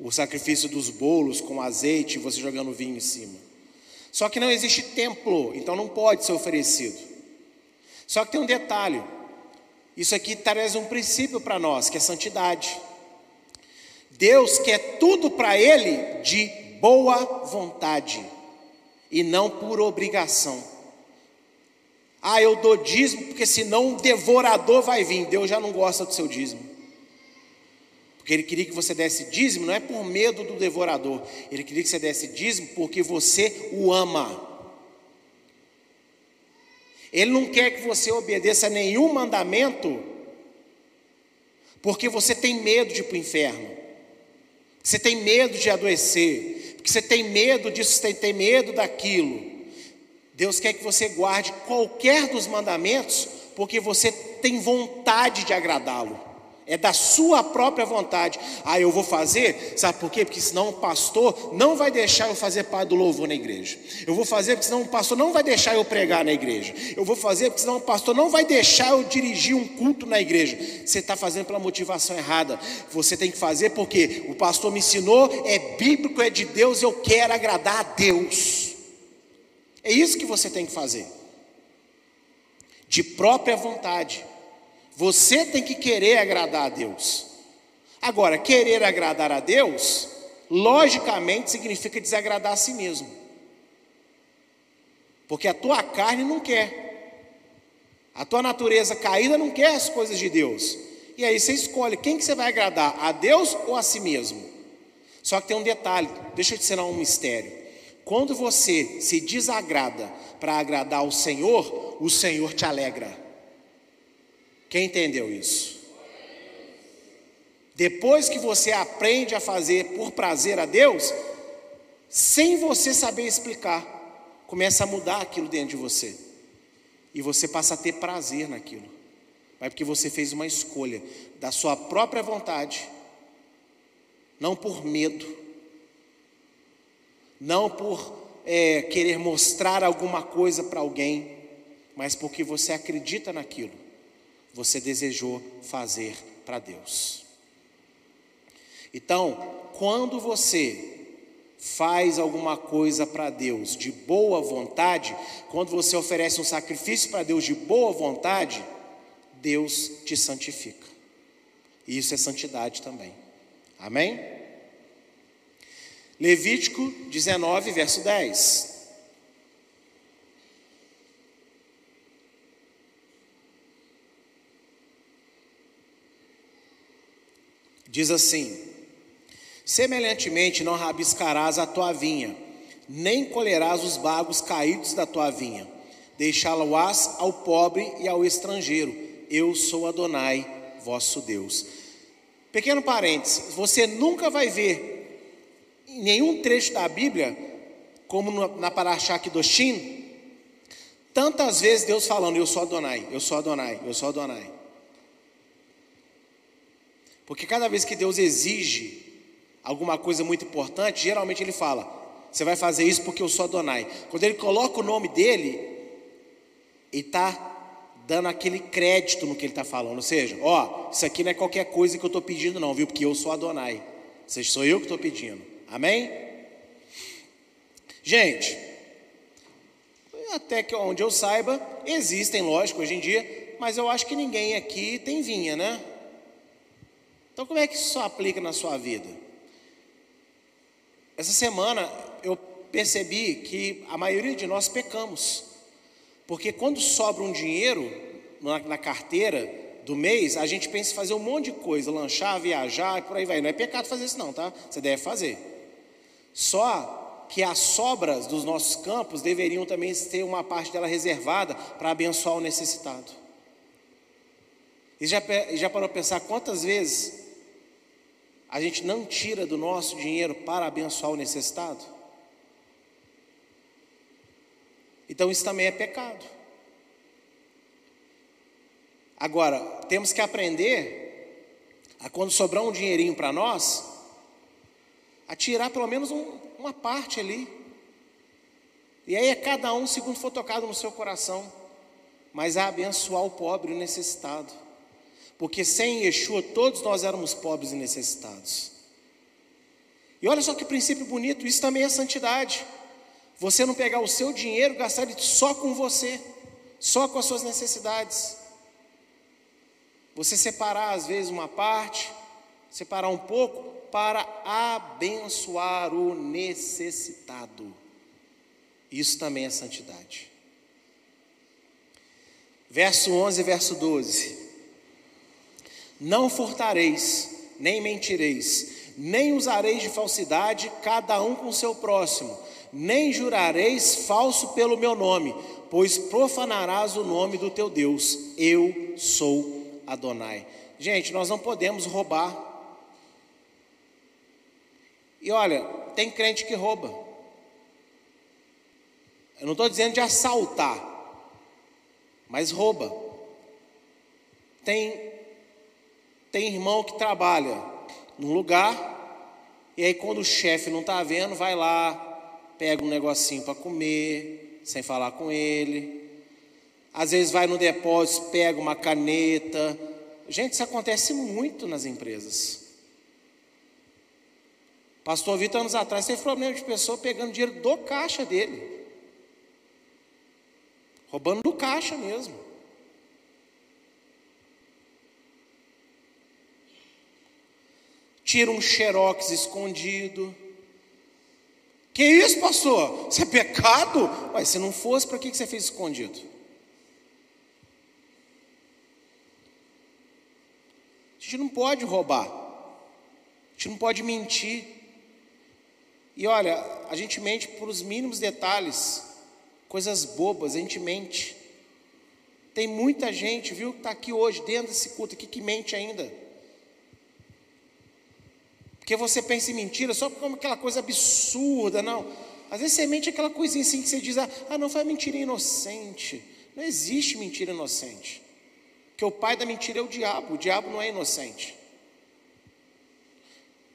O sacrifício dos bolos com azeite, você jogando vinho em cima. Só que não existe templo, então não pode ser oferecido. Só que tem um detalhe. Isso aqui traz um princípio para nós, que é santidade. Deus quer tudo para ele de boa vontade e não por obrigação. Ah, eu dou dízimo porque senão um devorador vai vir. Deus já não gosta do seu dízimo. Porque ele queria que você desse dízimo, não é por medo do devorador. Ele queria que você desse dízimo porque você o ama. Ele não quer que você obedeça a nenhum mandamento porque você tem medo de ir para o inferno você tem medo de adoecer, porque você tem medo disso, você tem medo daquilo. Deus quer que você guarde qualquer dos mandamentos, porque você tem vontade de agradá-lo. É da sua própria vontade. Ah, eu vou fazer, sabe por quê? Porque senão o pastor não vai deixar eu fazer parte do louvor na igreja. Eu vou fazer porque senão o pastor não vai deixar eu pregar na igreja. Eu vou fazer porque senão o pastor não vai deixar eu dirigir um culto na igreja. Você está fazendo pela motivação errada. Você tem que fazer porque o pastor me ensinou, é bíblico, é de Deus, eu quero agradar a Deus. É isso que você tem que fazer. De própria vontade. Você tem que querer agradar a Deus. Agora, querer agradar a Deus, logicamente significa desagradar a si mesmo. Porque a tua carne não quer. A tua natureza caída não quer as coisas de Deus. E aí você escolhe quem que você vai agradar, a Deus ou a si mesmo. Só que tem um detalhe, deixa eu te ensinar um mistério. Quando você se desagrada para agradar o Senhor, o Senhor te alegra. Quem entendeu isso? Depois que você aprende a fazer por prazer a Deus, sem você saber explicar, começa a mudar aquilo dentro de você. E você passa a ter prazer naquilo. Mas porque você fez uma escolha da sua própria vontade, não por medo, não por é, querer mostrar alguma coisa para alguém, mas porque você acredita naquilo você desejou fazer para Deus. Então, quando você faz alguma coisa para Deus de boa vontade, quando você oferece um sacrifício para Deus de boa vontade, Deus te santifica. E isso é santidade também. Amém? Levítico 19, verso 10. Diz assim: Semelhantemente não rabiscarás a tua vinha, nem colherás os bagos caídos da tua vinha, deixá-lo-ás ao pobre e ao estrangeiro. Eu sou Adonai, vosso Deus. Pequeno parênteses, você nunca vai ver em nenhum trecho da Bíblia, como na Parashá Doshim, tantas vezes Deus falando, eu sou Adonai, eu sou Adonai, eu sou Adonai. Porque cada vez que Deus exige alguma coisa muito importante, geralmente ele fala: Você vai fazer isso porque eu sou Adonai. Quando ele coloca o nome dele, ele está dando aquele crédito no que ele está falando. Ou seja, ó, isso aqui não é qualquer coisa que eu estou pedindo, não, viu? Porque eu sou Adonai. Ou seja, sou eu que estou pedindo. Amém? Gente, até que onde eu saiba, existem, lógico, hoje em dia, mas eu acho que ninguém aqui tem vinha, né? Então, como é que isso aplica na sua vida? Essa semana eu percebi que a maioria de nós pecamos, porque quando sobra um dinheiro na, na carteira do mês, a gente pensa em fazer um monte de coisa, lanchar, viajar por aí vai. Não é pecado fazer isso, não, tá? Você deve fazer. Só que as sobras dos nossos campos deveriam também ter uma parte dela reservada para abençoar o necessitado. E já, já parou para pensar quantas vezes a gente não tira do nosso dinheiro para abençoar o necessitado? Então isso também é pecado. Agora, temos que aprender a quando sobrar um dinheirinho para nós, a tirar pelo menos um, uma parte ali. E aí é cada um segundo for tocado no seu coração, mas a abençoar o pobre e o necessitado porque sem Yeshua todos nós éramos pobres e necessitados. E olha só que princípio bonito, isso também é santidade. Você não pegar o seu dinheiro gastar ele só com você, só com as suas necessidades. Você separar às vezes uma parte, separar um pouco para abençoar o necessitado. Isso também é santidade. Verso 11, verso 12. Não furtareis, nem mentireis, nem usareis de falsidade, cada um com seu próximo, nem jurareis falso pelo meu nome, pois profanarás o nome do teu Deus. Eu sou Adonai. Gente, nós não podemos roubar. E olha, tem crente que rouba. Eu não estou dizendo de assaltar, mas rouba. Tem tem irmão que trabalha num lugar, e aí quando o chefe não está vendo, vai lá, pega um negocinho para comer, sem falar com ele. Às vezes vai no depósito, pega uma caneta. Gente, isso acontece muito nas empresas. Pastor Vitor, anos atrás, teve problema de pessoa pegando dinheiro do caixa dele. Roubando do caixa mesmo. tira um xerox escondido. Que isso, pastor? Isso é pecado? Ué, se não fosse, para que você fez escondido? A gente não pode roubar, a gente não pode mentir. E olha, a gente mente por os mínimos detalhes, coisas bobas, a gente mente. Tem muita gente, viu, que está aqui hoje, dentro desse culto aqui, que mente ainda. Porque você pensa em mentira só como aquela coisa absurda, não. Às vezes você mente aquela coisinha assim que você diz, ah, não foi mentira inocente. Não existe mentira inocente. Porque o pai da mentira é o diabo, o diabo não é inocente.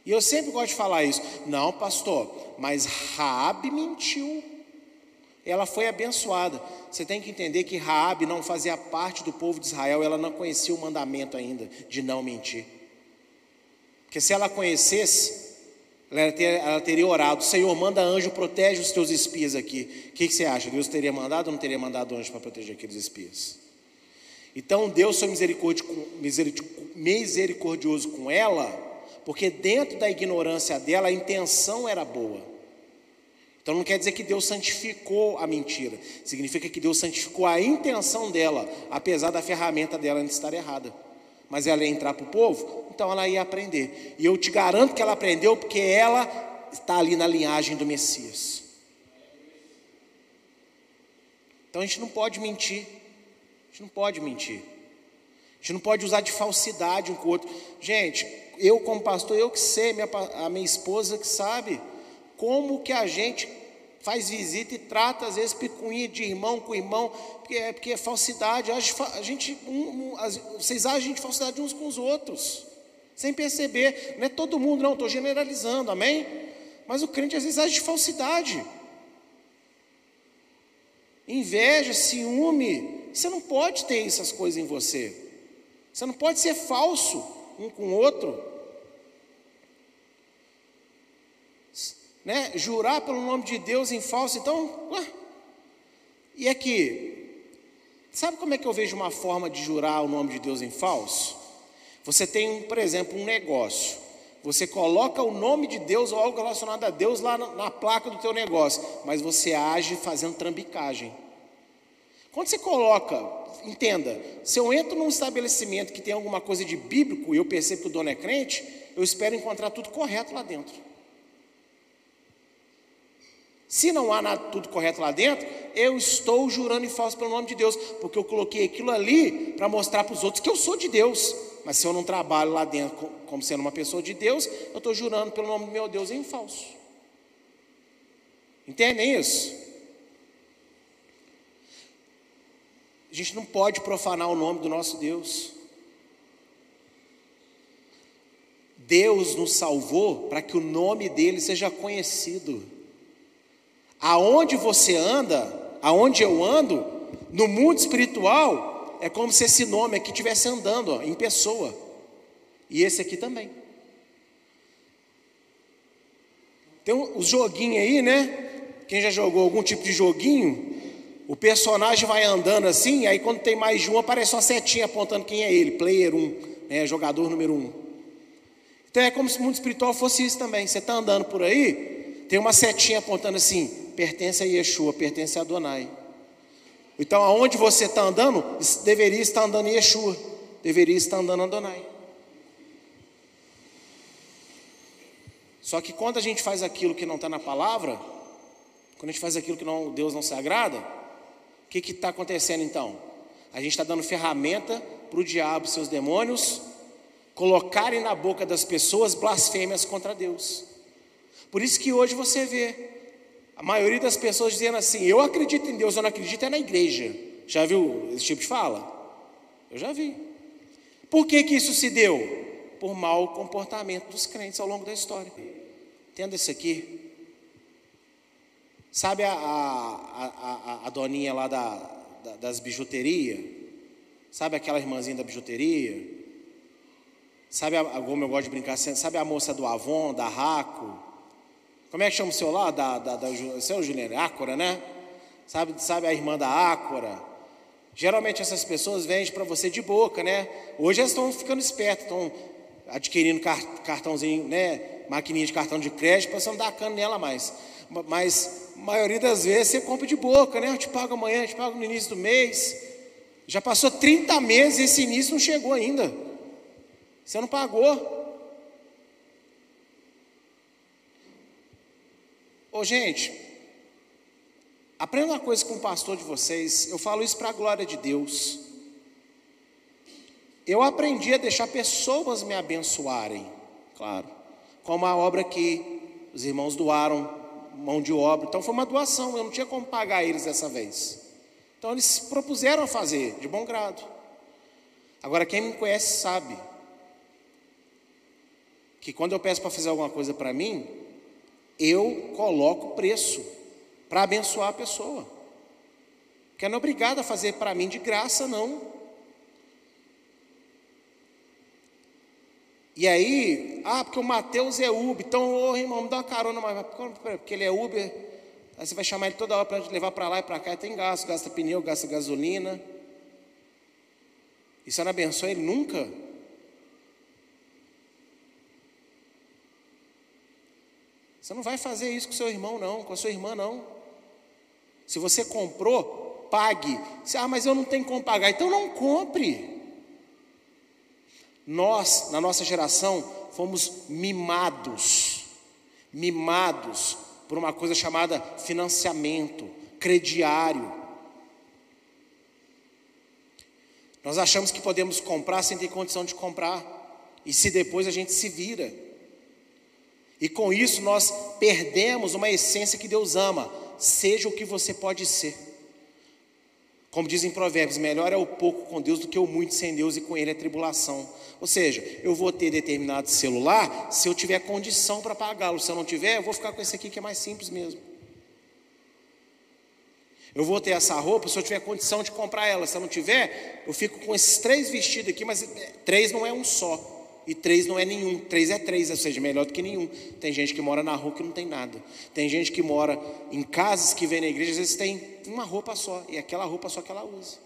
E eu sempre gosto de falar isso. Não, pastor, mas Raabe mentiu. Ela foi abençoada. Você tem que entender que Raabe não fazia parte do povo de Israel, ela não conhecia o mandamento ainda de não mentir. Porque se ela conhecesse, ela, ter, ela teria orado: Senhor, manda anjo, protege os teus espias aqui. O que, que você acha? Deus teria mandado ou não teria mandado anjo para proteger aqueles espias? Então Deus foi misericordioso com ela, porque dentro da ignorância dela a intenção era boa. Então não quer dizer que Deus santificou a mentira, significa que Deus santificou a intenção dela, apesar da ferramenta dela estar errada. mas ela ia entrar para o povo, então ela ia aprender. E eu te garanto que ela aprendeu porque ela está ali na linhagem do Messias. Então a gente não pode mentir. A gente não pode mentir. A gente não pode usar de falsidade um com o outro. Gente, eu como pastor, eu que sei, minha, a minha esposa que sabe como que a gente faz visita e trata às vezes picuinha de irmão com irmão, porque é, porque é falsidade. A gente, um, um, vocês agem de falsidade uns com os outros, sem perceber. Não é todo mundo, não, estou generalizando, amém? Mas o crente às vezes age de falsidade. Inveja, ciúme, você não pode ter essas coisas em você. Você não pode ser falso um com o outro. Né? Jurar pelo nome de Deus em falso, então. Ué. E aqui, sabe como é que eu vejo uma forma de jurar o nome de Deus em falso? Você tem, por exemplo, um negócio. Você coloca o nome de Deus ou algo relacionado a Deus lá na, na placa do teu negócio, mas você age fazendo trambicagem. Quando você coloca, entenda, se eu entro num estabelecimento que tem alguma coisa de bíblico e eu percebo que o dono é crente, eu espero encontrar tudo correto lá dentro. Se não há nada tudo correto lá dentro, eu estou jurando em falso pelo nome de Deus, porque eu coloquei aquilo ali para mostrar para os outros que eu sou de Deus. Mas se eu não trabalho lá dentro como sendo uma pessoa de Deus, eu estou jurando pelo nome do meu Deus em falso. Entendem isso? A gente não pode profanar o nome do nosso Deus. Deus nos salvou para que o nome dele seja conhecido. Aonde você anda, aonde eu ando, no mundo espiritual, é como se esse nome aqui estivesse andando ó, em pessoa. E esse aqui também. Tem os joguinhos aí, né? Quem já jogou algum tipo de joguinho, o personagem vai andando assim, aí quando tem mais de um, aparece uma setinha apontando quem é ele, player 1, um, né, jogador número 1. Um. Então é como se o mundo espiritual fosse isso também. Você está andando por aí, tem uma setinha apontando assim, pertence a Yeshua, pertence a Adonai. Então, aonde você está andando, deveria estar andando Yeshua, deveria estar andando Adonai. Só que quando a gente faz aquilo que não está na palavra, quando a gente faz aquilo que não, Deus não se agrada, o que está acontecendo então? A gente está dando ferramenta para o diabo e seus demônios colocarem na boca das pessoas blasfêmias contra Deus. Por isso que hoje você vê a maioria das pessoas dizendo assim: Eu acredito em Deus, eu não acredito é na igreja. Já viu esse tipo de fala? Eu já vi. Por que, que isso se deu? Por mau comportamento dos crentes ao longo da história. Entenda isso aqui. Sabe a, a, a, a doninha lá da, da, das bijuterias? Sabe aquela irmãzinha da bijuteria? Sabe, a, como eu gosto de brincar, sabe a moça do Avon, da Raco? Como é que chama o seu lá? Da, da, da, seu Juliana? Ácora, né? Sabe, sabe a irmã da Ácora? Geralmente essas pessoas vendem para você de boca, né? Hoje elas estão ficando espertas, estão adquirindo cartãozinho, né? Maquininha de cartão de crédito para você não dar cano nela mais. Mas a maioria das vezes você compra de boca, né? Eu te pago amanhã, eu te pago no início do mês. Já passou 30 meses e esse início não chegou ainda. Você não pagou. Ô, gente, aprenda uma coisa com o pastor de vocês. Eu falo isso para a glória de Deus. Eu aprendi a deixar pessoas me abençoarem, claro, como a obra que os irmãos doaram, mão de obra. Então foi uma doação, eu não tinha como pagar eles dessa vez. Então eles se propuseram a fazer, de bom grado. Agora, quem me conhece sabe que quando eu peço para fazer alguma coisa para mim, eu coloco preço para abençoar a pessoa. Que não é obrigado a fazer para mim de graça, não. E aí, ah, porque o Mateus é Uber, então, ô irmão, me dá uma carona, mas porque ele é Uber, aí você vai chamar ele toda hora para levar para lá e para cá, tem gasto, gasta pneu, gasta gasolina. E você não abençoa ele nunca? Você não vai fazer isso com seu irmão, não, com a sua irmã, não. Se você comprou, pague. Ah, mas eu não tenho como pagar. Então não compre. Nós, na nossa geração, fomos mimados, mimados por uma coisa chamada financiamento, crediário. Nós achamos que podemos comprar sem ter condição de comprar, e se depois a gente se vira. E com isso nós perdemos uma essência que Deus ama, seja o que você pode ser. Como dizem Provérbios, melhor é o pouco com Deus do que o muito sem Deus e com Ele é tribulação. Ou seja, eu vou ter determinado celular se eu tiver condição para pagá-lo. Se eu não tiver, eu vou ficar com esse aqui que é mais simples mesmo. Eu vou ter essa roupa se eu tiver condição de comprar ela. Se eu não tiver, eu fico com esses três vestidos aqui, mas três não é um só. E três não é nenhum, três é três, ou seja, melhor do que nenhum. Tem gente que mora na rua que não tem nada. Tem gente que mora em casas que vem na igreja, às vezes tem uma roupa só, e aquela roupa só que ela usa.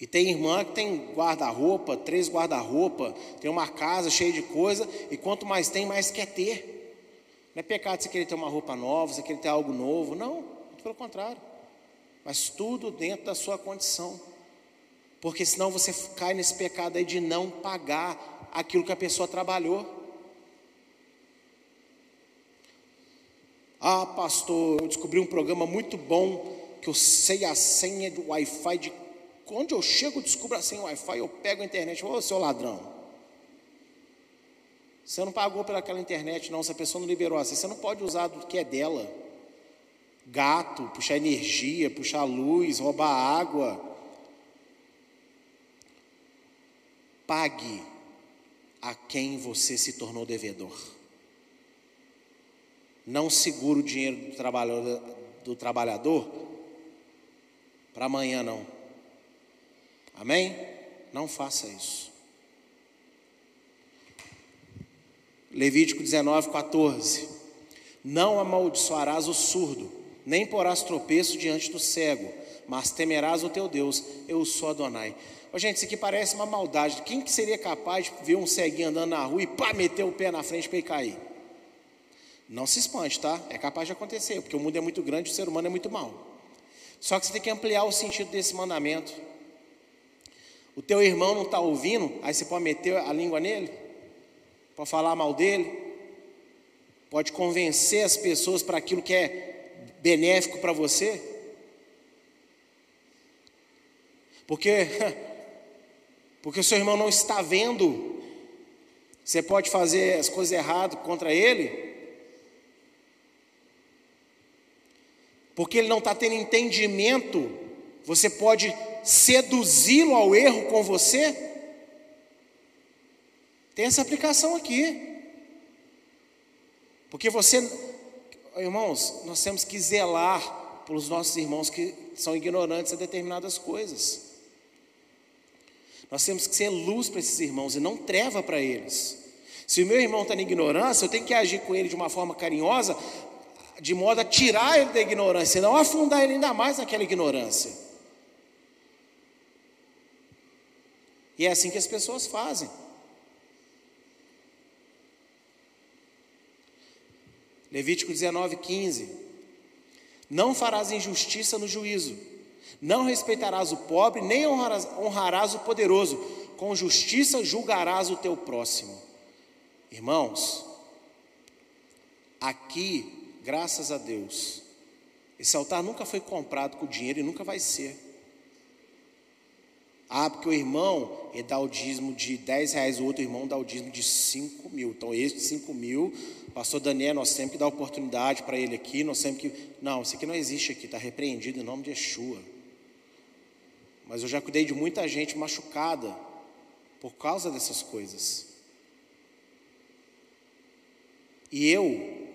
E tem irmã que tem guarda-roupa, três guarda-roupa, tem uma casa cheia de coisa, e quanto mais tem, mais quer ter. Não é pecado você querer ter uma roupa nova, você querer ter algo novo, não, pelo contrário. Mas tudo dentro da sua condição. Porque senão você cai nesse pecado aí de não pagar aquilo que a pessoa trabalhou. Ah, pastor, eu descobri um programa muito bom que eu sei a senha do Wi-Fi de onde eu chego, eu descubro a senha do Wi-Fi, eu pego a internet, ô seu ladrão. Você não pagou pelaquela internet, não. Se a pessoa não liberou assim, você não pode usar do que é dela. Gato, puxar energia, puxar luz, roubar água. Pague a quem você se tornou devedor. Não segure o dinheiro do trabalhador, do trabalhador para amanhã, não. Amém? Não faça isso. Levítico 19, 14. Não amaldiçoarás o surdo, nem porás tropeço diante do cego, mas temerás o teu Deus. Eu sou Adonai. Oh, gente, isso aqui parece uma maldade. Quem que seria capaz de ver um ceguinho andando na rua e pá, meter o pé na frente para ele cair? Não se espante, tá? É capaz de acontecer, porque o mundo é muito grande, o ser humano é muito mau. Só que você tem que ampliar o sentido desse mandamento. O teu irmão não está ouvindo, aí você pode meter a língua nele, pode falar mal dele, pode convencer as pessoas para aquilo que é benéfico para você. Porque porque o seu irmão não está vendo, você pode fazer as coisas erradas contra ele, porque ele não está tendo entendimento, você pode seduzi-lo ao erro com você. Tem essa aplicação aqui. Porque você, irmãos, nós temos que zelar pelos nossos irmãos que são ignorantes a determinadas coisas. Nós temos que ser luz para esses irmãos e não treva para eles. Se o meu irmão está na ignorância, eu tenho que agir com ele de uma forma carinhosa, de modo a tirar ele da ignorância, não afundar ele ainda mais naquela ignorância. E é assim que as pessoas fazem. Levítico 19, 15. Não farás injustiça no juízo não respeitarás o pobre, nem honrarás, honrarás o poderoso. Com justiça julgarás o teu próximo. Irmãos, aqui, graças a Deus, esse altar nunca foi comprado com dinheiro e nunca vai ser. Ah, porque o irmão dá o dízimo de 10 reais, o outro irmão dá o dízimo de 5 mil. Então, esse de 5 mil, pastor Daniel, nós temos que dar oportunidade para ele aqui, nós temos que. Não, isso aqui não existe aqui, está repreendido em nome de Yeshua. Mas eu já cuidei de muita gente machucada por causa dessas coisas. E eu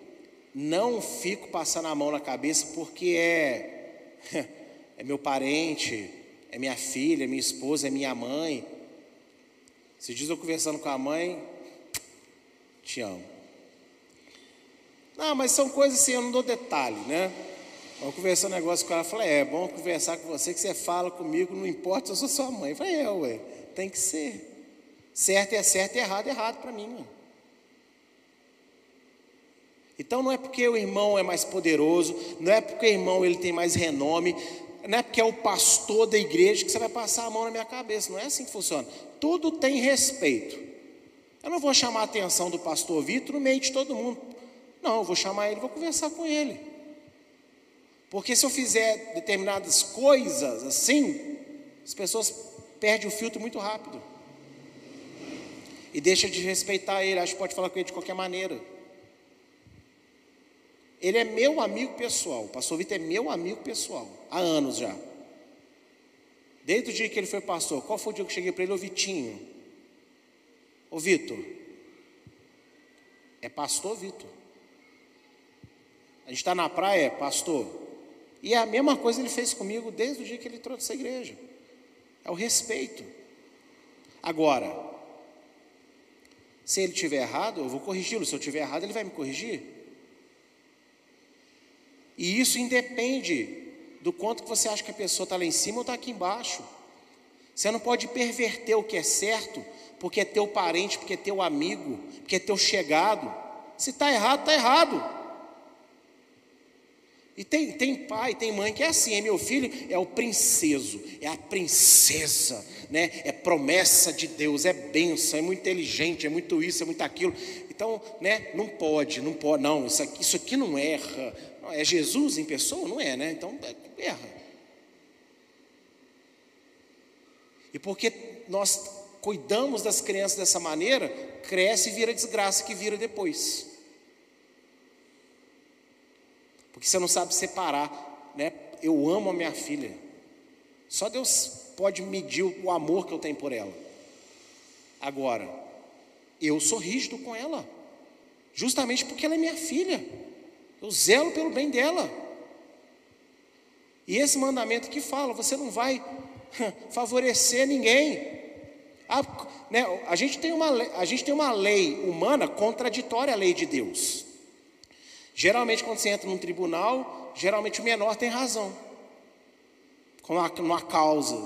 não fico passando a mão na cabeça porque é, é meu parente, é minha filha, é minha esposa, é minha mãe. Se diz eu conversando com a mãe, te amo. Não, mas são coisas assim, eu não dou detalhe, né? Eu conversando um negócio com ela, falei, é, é bom conversar com você, que você fala comigo, não importa se eu sou sua mãe. Eu falei, é, ué, tem que ser. Certo é certo e errado é errado para mim. Ué. Então não é porque o irmão é mais poderoso, não é porque o irmão ele tem mais renome. não é porque é o pastor da igreja que você vai passar a mão na minha cabeça. Não é assim que funciona. Tudo tem respeito. Eu não vou chamar a atenção do pastor Vitor no meio de todo mundo. Não, eu vou chamar ele, vou conversar com ele. Porque se eu fizer determinadas coisas assim, as pessoas perdem o filtro muito rápido. E deixa de respeitar ele, acho que pode falar com ele de qualquer maneira. Ele é meu amigo pessoal, o pastor Vitor é meu amigo pessoal, há anos já. Desde o dia que ele foi pastor, qual foi o dia que eu cheguei para ele, ô Vitinho? Ô Vitor, é pastor Vitor. A gente está na praia, pastor. E é a mesma coisa ele fez comigo desde o dia que ele trouxe essa igreja. É o respeito. Agora, se ele tiver errado, eu vou corrigi-lo. Se eu tiver errado, ele vai me corrigir. E isso independe do quanto que você acha que a pessoa está lá em cima ou está aqui embaixo. Você não pode perverter o que é certo, porque é teu parente, porque é teu amigo, porque é teu chegado. Se está errado, está errado. E tem, tem pai, tem mãe que é assim, é meu filho é o princeso, é a princesa, né? É promessa de Deus, é benção, é muito inteligente, é muito isso, é muito aquilo. Então, né? Não pode, não pode, não. Isso aqui, isso aqui não erra, é Jesus em pessoa? Não é, né? Então erra. E porque nós cuidamos das crianças dessa maneira, cresce e vira desgraça que vira depois. Porque você não sabe separar, né? Eu amo a minha filha. Só Deus pode medir o amor que eu tenho por ela. Agora, eu sou rígido com ela, justamente porque ela é minha filha. Eu zelo pelo bem dela. E esse mandamento que fala, você não vai favorecer ninguém. A, né, a, gente tem uma, a gente tem uma lei humana contraditória à lei de Deus. Geralmente, quando você entra num tribunal, geralmente o menor tem razão. Com uma, causa.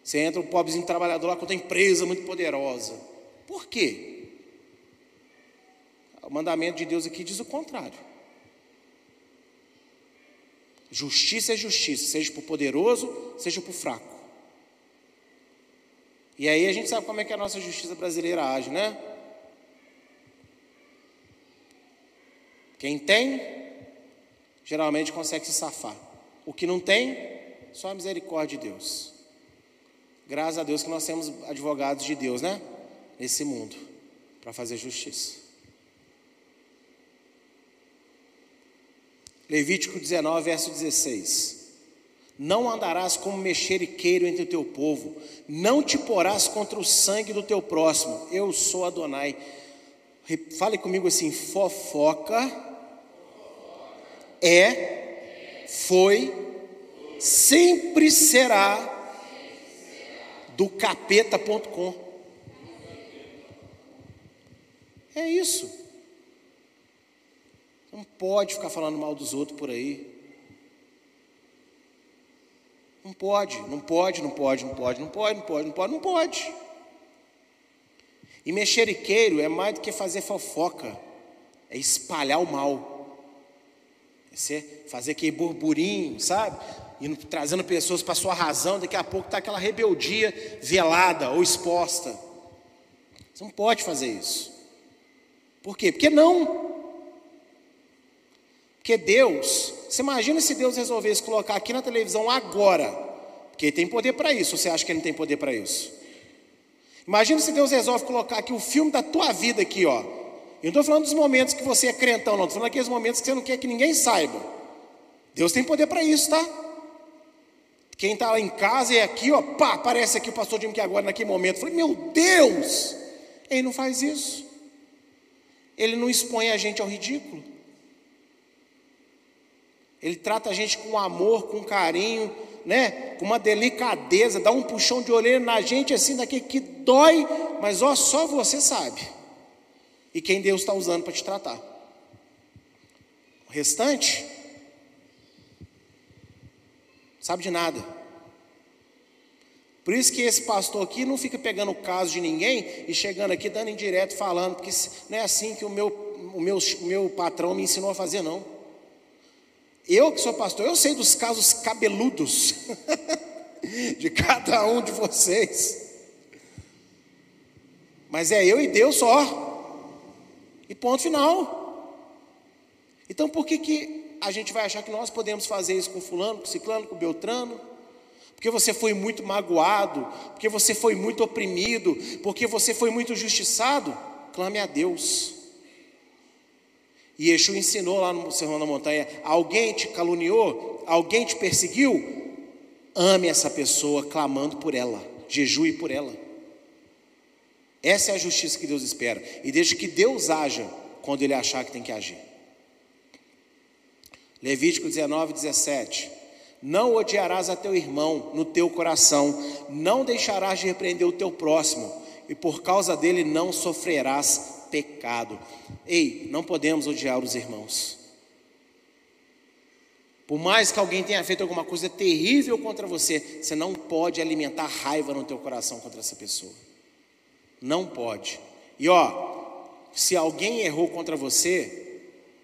Você entra um pobrezinho trabalhador lá com uma empresa muito poderosa. Por quê? O mandamento de Deus aqui diz o contrário. Justiça é justiça, seja para o poderoso, seja para o fraco. E aí a gente sabe como é que a nossa justiça brasileira age, né? Quem tem, geralmente consegue se safar. O que não tem, só a misericórdia de Deus. Graças a Deus que nós temos advogados de Deus, né? Nesse mundo, para fazer justiça. Levítico 19, verso 16. Não andarás como mexeriqueiro entre o teu povo, não te porás contra o sangue do teu próximo, eu sou Adonai. Fale comigo assim: fofoca é, foi, sempre será do capeta.com. É isso. Não pode ficar falando mal dos outros por aí. Não pode, não pode, não pode, não pode, não pode, não pode, não pode, não pode. E mexeriqueiro é mais do que fazer fofoca, é espalhar o mal. É ser, fazer aquele burburinho, sabe? Indo, trazendo pessoas para sua razão, daqui a pouco está aquela rebeldia velada ou exposta. Você não pode fazer isso. Por quê? Porque não. Porque Deus, você imagina se Deus resolvesse colocar aqui na televisão agora, porque Ele tem poder para isso, você acha que Ele não tem poder para isso? Imagina se Deus resolve colocar aqui o filme da tua vida aqui, ó. Eu não estou falando dos momentos que você é crentão, não. Estou falando daqueles momentos que você não quer que ninguém saiba. Deus tem poder para isso, tá? Quem está lá em casa e é aqui, ó, pá, aparece aqui o pastor Jim que agora naquele momento. Eu falei, meu Deus! Ele não faz isso. Ele não expõe a gente ao ridículo. Ele trata a gente com amor, com carinho, né? Com uma delicadeza, dá um puxão de orelha na gente assim, daquele que dói, mas ó, só você sabe. E quem Deus está usando para te tratar. O restante, sabe de nada. Por isso que esse pastor aqui não fica pegando o caso de ninguém e chegando aqui dando indireto falando, porque não é assim que o meu, o meu, o meu patrão me ensinou a fazer, não. Eu que sou pastor, eu sei dos casos cabeludos de cada um de vocês. Mas é eu e Deus só. E ponto final. Então por que, que a gente vai achar que nós podemos fazer isso com fulano, com ciclano, com beltrano? Porque você foi muito magoado, porque você foi muito oprimido, porque você foi muito justiçado? Clame a Deus. E Yeshua ensinou lá no Sermão da Montanha: alguém te caluniou, alguém te perseguiu, ame essa pessoa clamando por ela, jejue por ela. Essa é a justiça que Deus espera. E deixe que Deus haja quando Ele achar que tem que agir. Levítico 19, 17. Não odiarás a teu irmão no teu coração, não deixarás de repreender o teu próximo, e por causa dele não sofrerás pecado. Ei, não podemos odiar os irmãos. Por mais que alguém tenha feito alguma coisa terrível contra você, você não pode alimentar raiva no teu coração contra essa pessoa. Não pode. E ó, se alguém errou contra você,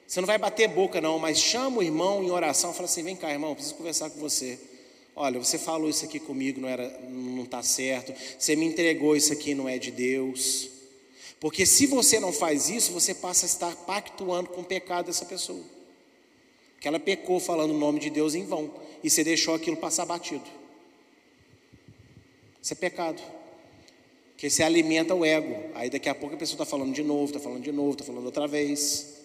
você não vai bater boca não, mas chama o irmão em oração, fala assim: "Vem cá, irmão, preciso conversar com você. Olha, você falou isso aqui comigo, não era não está certo. Você me entregou isso aqui, não é de Deus. Porque se você não faz isso, você passa a estar pactuando com o pecado dessa pessoa. Que ela pecou falando o nome de Deus em vão. E você deixou aquilo passar batido. Isso é pecado. Porque você alimenta o ego. Aí daqui a pouco a pessoa está falando de novo, está falando de novo, está falando outra vez.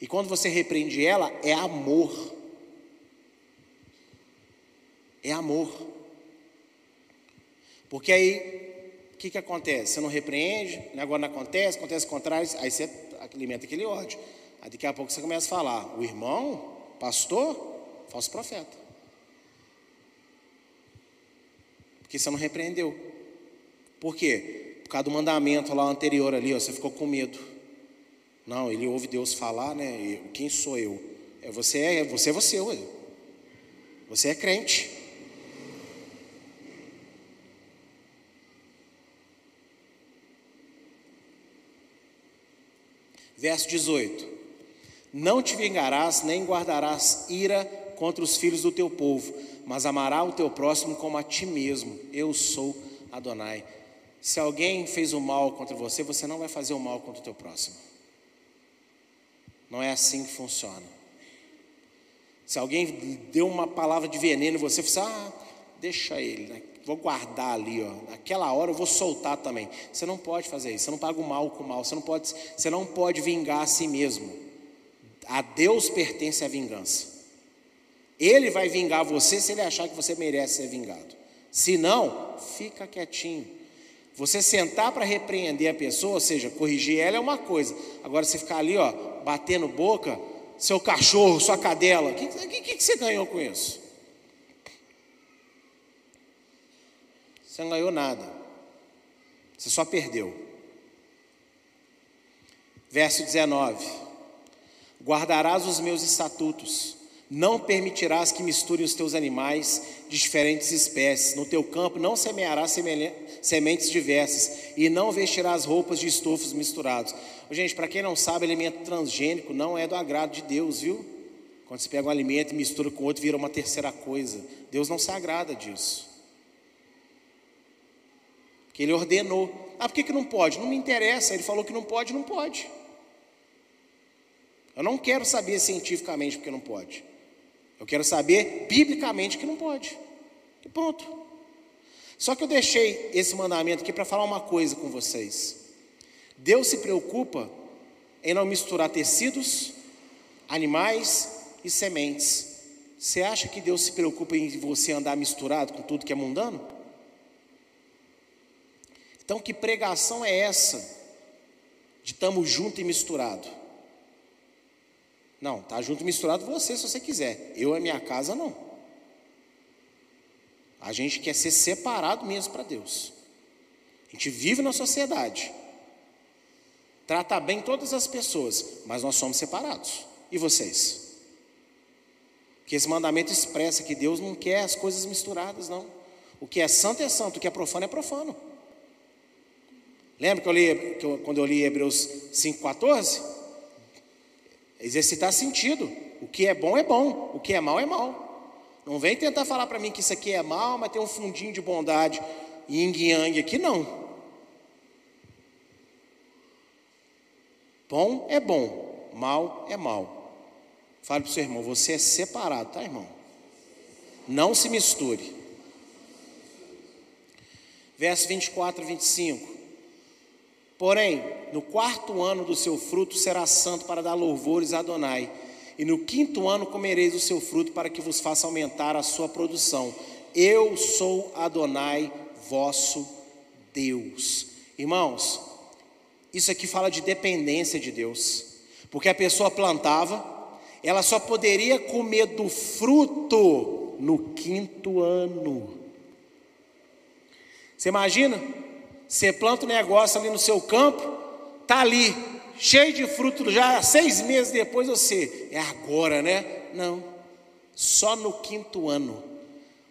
E quando você repreende ela, é amor. É amor. Porque aí que, que acontece? Você não repreende, agora não acontece, acontece o contrário, aí você alimenta aquele ódio. Aí daqui a pouco você começa a falar, o irmão, pastor, falso profeta. Porque você não repreendeu. Por quê? Por causa do mandamento lá anterior ali, ó, você ficou com medo. Não, ele ouve Deus falar, né? quem sou eu? É você, é você, é você, ué. Você é crente. Verso 18: Não te vingarás, nem guardarás ira contra os filhos do teu povo, mas amará o teu próximo como a ti mesmo. Eu sou Adonai. Se alguém fez o mal contra você, você não vai fazer o mal contra o teu próximo. Não é assim que funciona. Se alguém deu uma palavra de veneno, você fala ah, deixa ele, né? Vou guardar ali, ó. Naquela hora eu vou soltar também. Você não pode fazer isso. Você não paga o mal com o mal. Você não pode, você não pode vingar a si mesmo. A Deus pertence a vingança. Ele vai vingar você se ele achar que você merece ser vingado. Se não, fica quietinho. Você sentar para repreender a pessoa, ou seja, corrigir ela é uma coisa. Agora você ficar ali, ó, batendo boca, seu cachorro, sua cadela, o que, que, que você ganhou com isso? Você não ganhou nada. Você só perdeu. Verso 19: Guardarás os meus estatutos, não permitirás que misturem os teus animais de diferentes espécies. No teu campo não semearás sementes diversas, e não vestirás roupas de estofos misturados. Gente, para quem não sabe, alimento transgênico não é do agrado de Deus, viu? Quando você pega um alimento e mistura com outro, vira uma terceira coisa. Deus não se agrada disso que ele ordenou. Ah, por que, que não pode? Não me interessa. Ele falou que não pode, não pode. Eu não quero saber cientificamente porque não pode. Eu quero saber biblicamente que não pode. E pronto. Só que eu deixei esse mandamento aqui para falar uma coisa com vocês. Deus se preocupa em não misturar tecidos, animais e sementes. Você acha que Deus se preocupa em você andar misturado com tudo que é mundano? Então, que pregação é essa de estamos junto e misturado? Não, tá junto e misturado você se você quiser. Eu e minha casa não. A gente quer ser separado mesmo para Deus. A gente vive na sociedade. Trata bem todas as pessoas, mas nós somos separados. E vocês? Porque esse mandamento expressa que Deus não quer as coisas misturadas, não. O que é santo é santo, o que é profano é profano. Lembra que eu li, que eu, quando eu li Hebreus 5,14? Exercitar sentido. O que é bom é bom, o que é mal é mal. Não vem tentar falar para mim que isso aqui é mal, mas tem um fundinho de bondade, yin yang aqui, não. Bom é bom, mal é mal. Fale para o seu irmão, você é separado, tá, irmão? Não se misture. Verso 24 e 25. Porém, no quarto ano do seu fruto será santo para dar louvores a Adonai. E no quinto ano comereis o seu fruto para que vos faça aumentar a sua produção. Eu sou Adonai, vosso Deus. Irmãos, isso aqui fala de dependência de Deus. Porque a pessoa plantava, ela só poderia comer do fruto no quinto ano. Você imagina? Você planta um negócio ali no seu campo, tá ali, cheio de fruto, já seis meses depois você, é agora, né? Não, só no quinto ano.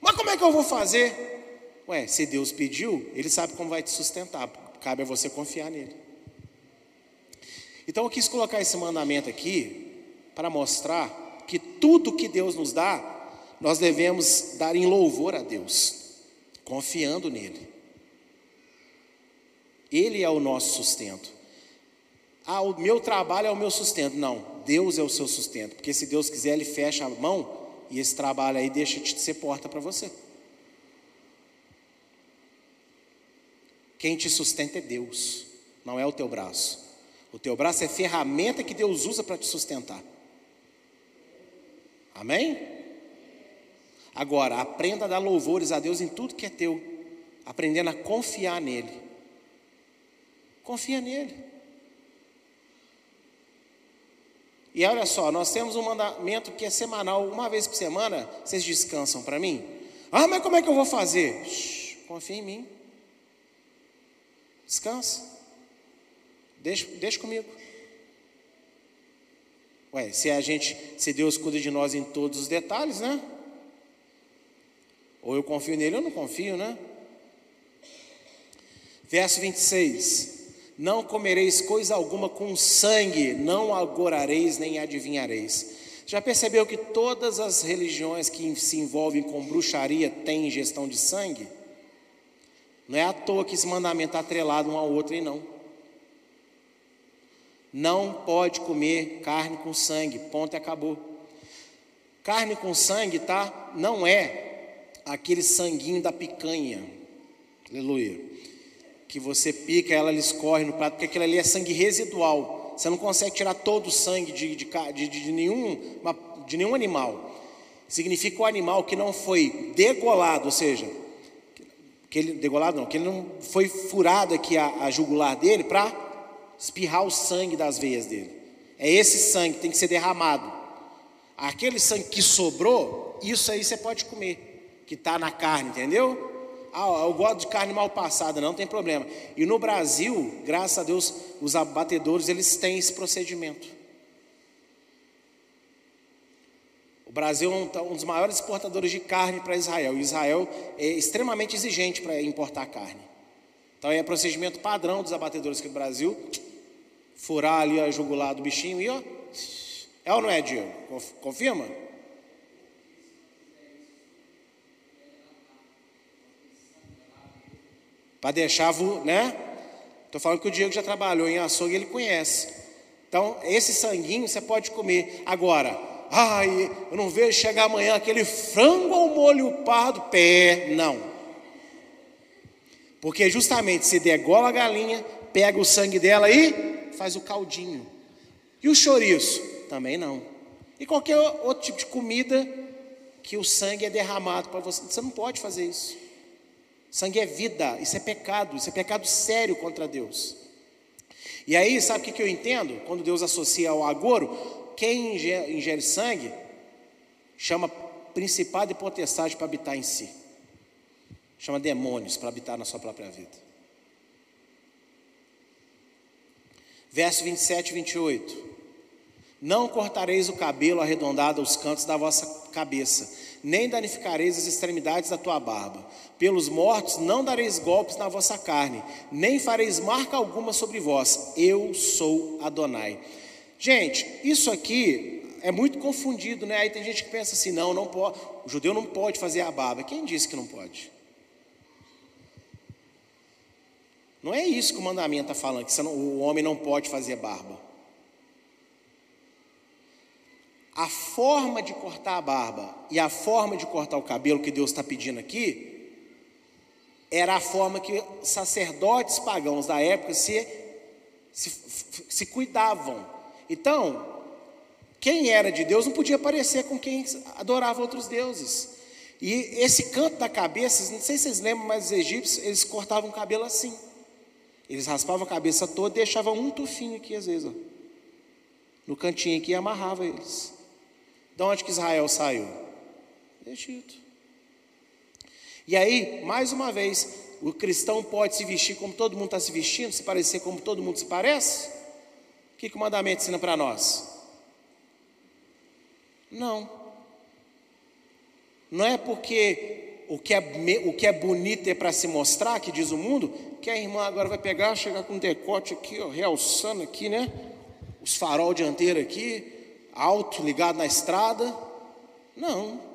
Mas como é que eu vou fazer? Ué, se Deus pediu, Ele sabe como vai te sustentar, cabe a você confiar nele. Então eu quis colocar esse mandamento aqui para mostrar que tudo que Deus nos dá, nós devemos dar em louvor a Deus, confiando nele. Ele é o nosso sustento. Ah, o meu trabalho é o meu sustento. Não, Deus é o seu sustento. Porque se Deus quiser, Ele fecha a mão e esse trabalho aí deixa de ser porta para você. Quem te sustenta é Deus, não é o teu braço. O teu braço é ferramenta que Deus usa para te sustentar. Amém? Agora, aprenda a dar louvores a Deus em tudo que é teu, aprendendo a confiar nele. Confia nele. E olha só, nós temos um mandamento que é semanal, uma vez por semana, vocês descansam para mim? Ah, mas como é que eu vou fazer? Confia em mim. Descansa. Deixa, deixa comigo. Ué, se a gente, se Deus cuida de nós em todos os detalhes, né? Ou eu confio nele ou não confio, né? Verso 26. Não comereis coisa alguma com sangue, não agorareis nem adivinhareis. Já percebeu que todas as religiões que se envolvem com bruxaria têm ingestão de sangue? Não é à toa que esse mandamento está atrelado um ao outro, e não. Não pode comer carne com sangue, ponto e acabou. Carne com sangue, tá? Não é aquele sanguinho da picanha, aleluia, que você pica, ela escorre no prato, porque aquilo ali é sangue residual. Você não consegue tirar todo o sangue de, de, de, de nenhum, de nenhum animal. Significa o animal que não foi degolado, ou seja, que ele, degolado não, que ele não foi furado aqui a, a jugular dele para espirrar o sangue das veias dele. É esse sangue que tem que ser derramado. Aquele sangue que sobrou, isso aí você pode comer, que está na carne, entendeu? Ah, eu gosto de carne mal passada, não tem problema. E no Brasil, graças a Deus, os abatedores eles têm esse procedimento. O Brasil é um dos maiores exportadores de carne para Israel. Israel é extremamente exigente para importar carne. Então é procedimento padrão dos abatedores aqui do Brasil furar ali a jugular do bichinho e ó. É ou não é, Diego? Confirma? Para deixar, né? Estou falando que o Diego já trabalhou em açougue, ele conhece. Então, esse sanguinho você pode comer. Agora, ai, eu não vejo chegar amanhã aquele frango ao molho pardo, pé, não. Porque justamente se degola a galinha, pega o sangue dela e faz o caldinho. E o chouriço? Também não. E qualquer outro tipo de comida que o sangue é derramado para você. Você não pode fazer isso. Sangue é vida, isso é pecado, isso é pecado sério contra Deus. E aí, sabe o que eu entendo? Quando Deus associa ao agouro, quem ingere, sangue chama principado e potestade para habitar em si. Chama demônios para habitar na sua própria vida. Verso 27 e 28. Não cortareis o cabelo arredondado aos cantos da vossa cabeça, nem danificareis as extremidades da tua barba. Pelos mortos não dareis golpes na vossa carne, nem fareis marca alguma sobre vós. Eu sou Adonai. Gente, isso aqui é muito confundido, né? Aí tem gente que pensa assim: não, não pode, o judeu não pode fazer a barba. Quem disse que não pode? Não é isso que o mandamento está falando, que o homem não pode fazer barba. A forma de cortar a barba e a forma de cortar o cabelo que Deus está pedindo aqui era a forma que sacerdotes pagãos da época se, se, se cuidavam. Então, quem era de Deus não podia parecer com quem adorava outros deuses. E esse canto da cabeça, não sei se vocês lembram, mas os egípcios, eles cortavam o cabelo assim. Eles raspavam a cabeça toda e deixavam um tufinho aqui, às vezes, ó, no cantinho aqui e amarrava eles. De onde que Israel saiu? Egito. E aí, mais uma vez, o cristão pode se vestir como todo mundo está se vestindo, se parecer como todo mundo se parece? O que, que o mandamento ensina para nós? Não. Não é porque o que é, o que é bonito é para se mostrar, que diz o mundo, que a irmã agora vai pegar, chegar com um decote aqui, ó, realçando aqui, né? Os farol dianteiro aqui, alto, ligado na estrada. Não.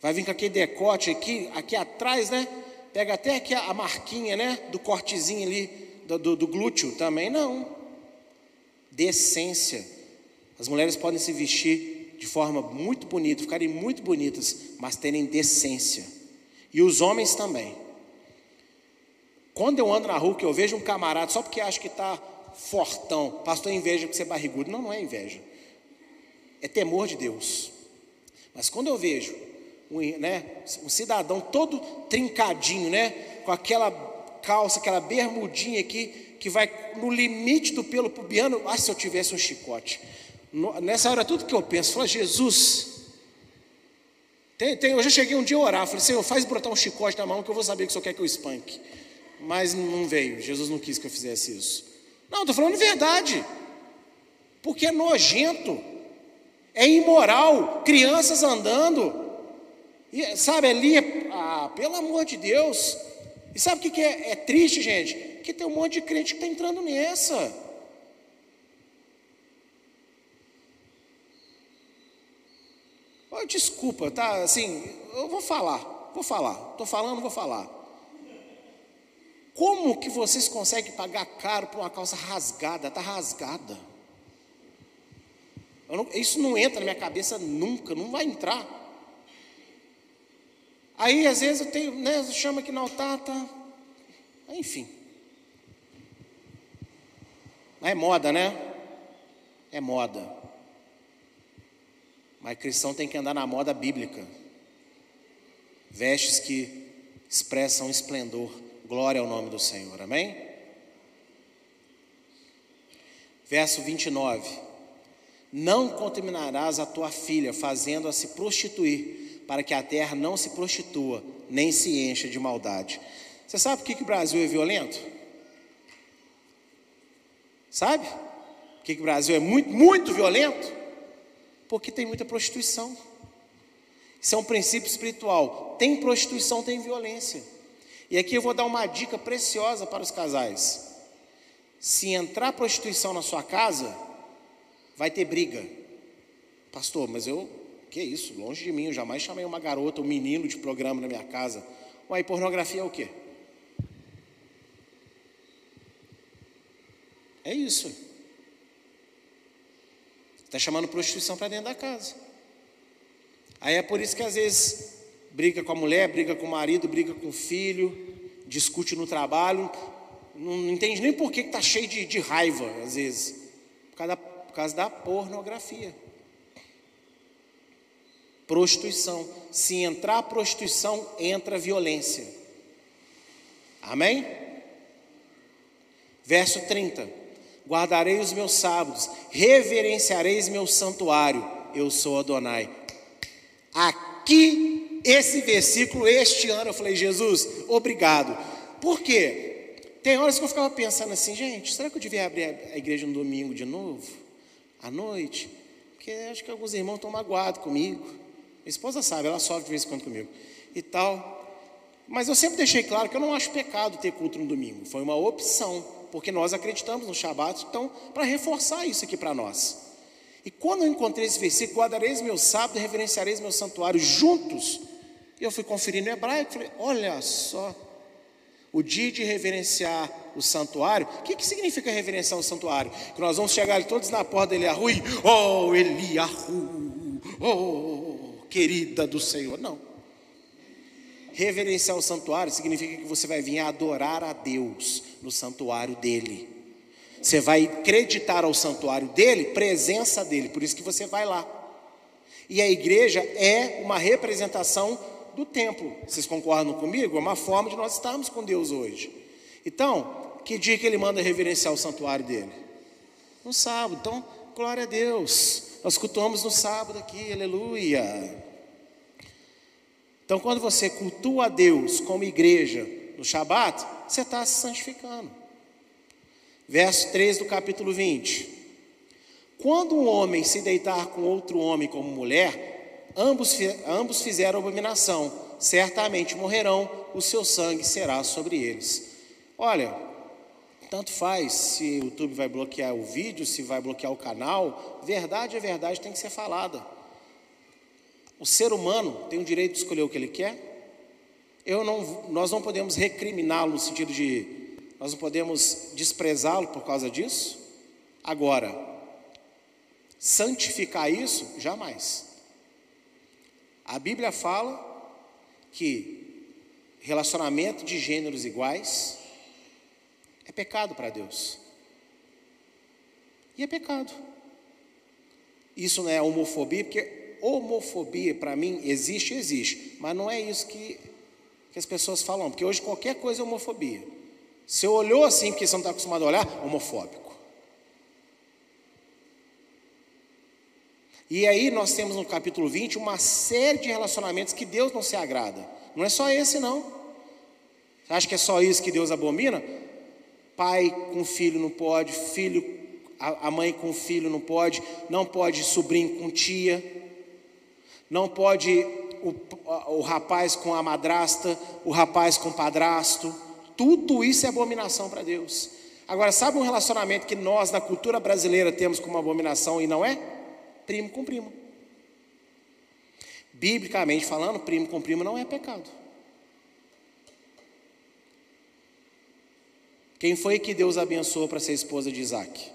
Vai vir com aquele decote aqui, aqui atrás, né? Pega até aqui a, marquinha, né? Do cortezinho ali, do, do, do glúteo também. Não. Decência. As mulheres podem se vestir de forma muito bonita, ficarem muito bonitas, mas terem decência. E os homens também. Quando eu ando na rua, que eu vejo um camarada, só porque acho que está fortão, pastor, inveja porque você é barrigudo. Não, não é inveja. É temor de Deus. Mas quando eu vejo um, né, um cidadão todo trincadinho, né, com aquela calça, aquela bermudinha aqui, que vai no limite do pelo pubiano, ah, se eu tivesse um chicote. Nessa hora, tudo que eu penso, fala, Jesus, tem, tem, eu já cheguei um dia a orar, falei, Senhor, faz brotar um chicote na mão que eu vou saber que o Senhor quer que eu espanque mas não veio. Jesus não quis que eu fizesse isso. Não, estou falando verdade. Porque é nojento, é imoral, crianças andando, e, sabe, ali, ah, pelo amor de Deus. E sabe o que, que é, é triste, gente? Que tem um monte de crente que está entrando nessa. Oh, desculpa, tá? Assim, eu vou falar, vou falar. Estou falando, vou falar. Como que vocês conseguem pagar caro por uma calça rasgada? Está rasgada. Não, isso não entra na minha cabeça nunca, não vai entrar. Aí às vezes eu tenho, né, chama aqui no altar, tá. Enfim. É moda, né? É moda. Mas cristão tem que andar na moda bíblica. Vestes que expressam esplendor. Glória ao nome do Senhor, amém? Verso 29. Não contaminarás a tua filha, fazendo-a se prostituir, para que a terra não se prostitua, nem se encha de maldade. Você sabe por que, que o Brasil é violento? Sabe? Por que, que o Brasil é muito, muito violento? Porque tem muita prostituição. Isso é um princípio espiritual. Tem prostituição, tem violência. E aqui eu vou dar uma dica preciosa para os casais. Se entrar prostituição na sua casa, vai ter briga. Pastor, mas eu, que isso? Longe de mim, eu jamais chamei uma garota, um menino de programa na minha casa. Uai, pornografia é o quê? É isso. Está chamando prostituição para dentro da casa. Aí é por isso que às vezes briga com a mulher, briga com o marido, briga com o filho, discute no trabalho, não entende nem por que está cheio de, de, raiva, às vezes, por causa, da, por causa da pornografia. Prostituição. Se entrar prostituição, entra violência. Amém? Verso 30. Guardarei os meus sábados, reverenciareis meu santuário, eu sou Adonai. Aqui esse versículo, este ano, eu falei, Jesus, obrigado. Por quê? Tem horas que eu ficava pensando assim, gente, será que eu devia abrir a igreja no domingo de novo? À noite? Porque acho que alguns irmãos estão magoados comigo. Minha esposa sabe, ela sofre de vez em quando comigo. E tal. Mas eu sempre deixei claro que eu não acho pecado ter culto no domingo. Foi uma opção. porque nós acreditamos no Shabat, então, para reforçar isso aqui para nós. E quando eu encontrei esse versículo, guardareis meu sábado e reverenciareis meu santuário juntos, eu fui conferir no hebraico, falei, olha só, o dia de reverenciar o santuário, o que, que significa reverenciar o santuário? Que nós vamos chegar todos na porta de Eliahu e, oh Eliahu, oh querida do Senhor, não. Reverenciar o santuário significa que você vai vir adorar a Deus no santuário dele. Você vai acreditar ao santuário dele, presença dele, por isso que você vai lá. E a igreja é uma representação do templo. Vocês concordam comigo? É uma forma de nós estarmos com Deus hoje. Então, que dia que ele manda reverenciar o santuário dele? No sábado. Então, glória a Deus. Nós cultuamos no sábado aqui, aleluia. Então, quando você cultua a Deus como igreja no Shabat, você está se santificando. Verso 3 do capítulo 20. Quando um homem se deitar com outro homem como mulher, ambos, ambos fizeram abominação, certamente morrerão, o seu sangue será sobre eles. Olha, tanto faz se o YouTube vai bloquear o vídeo, se vai bloquear o canal, verdade é verdade, tem que ser falada. O ser humano tem o direito de escolher o que ele quer. Eu não, nós não podemos recriminá-lo no sentido de, nós não podemos desprezá-lo por causa disso. Agora, santificar isso, jamais. A Bíblia fala que relacionamento de gêneros iguais é pecado para Deus. E é pecado. Isso não é homofobia, porque homofobia, para mim, existe, existe. Mas não é isso que, que as pessoas falam, porque hoje qualquer coisa é homofobia. Você olhou assim, porque você não está acostumado a olhar, homofóbico. E aí nós temos no capítulo 20 uma série de relacionamentos que Deus não se agrada. Não é só esse, não. Você acha que é só isso que Deus abomina? Pai com filho não pode, filho, a mãe com filho não pode, não pode sobrinho com tia não pode o, o rapaz com a madrasta, o rapaz com o padrasto, tudo isso é abominação para Deus. Agora, sabe um relacionamento que nós, na cultura brasileira, temos como abominação e não é? Primo com primo. Biblicamente falando, primo com primo não é pecado. Quem foi que Deus abençoou para ser esposa de Isaac?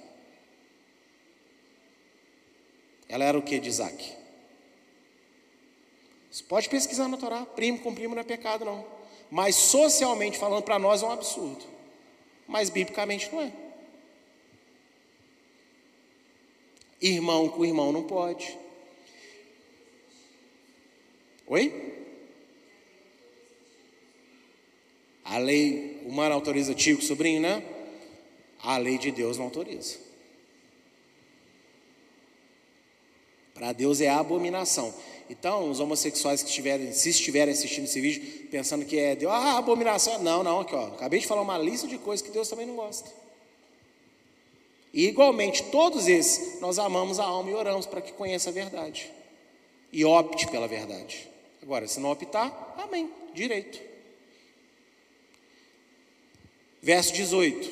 Ela era o que de Isaac? Você pode pesquisar na Torá, primo com primo não é pecado, não. Mas socialmente falando, para nós é um absurdo. Mas biblicamente não é. Irmão com irmão não pode. Oi? A lei humana autoriza tio sobrinho, né? A lei de Deus não autoriza. Para Deus é abominação. Então, os homossexuais que estiverem, se estiverem assistindo esse vídeo, pensando que é Deus, ah, abominação. Não, não, aqui ó, acabei de falar uma lista de coisas que Deus também não gosta. E igualmente, todos esses, nós amamos a alma e oramos para que conheça a verdade. E opte pela verdade. Agora, se não optar, amém, direito. Verso 18: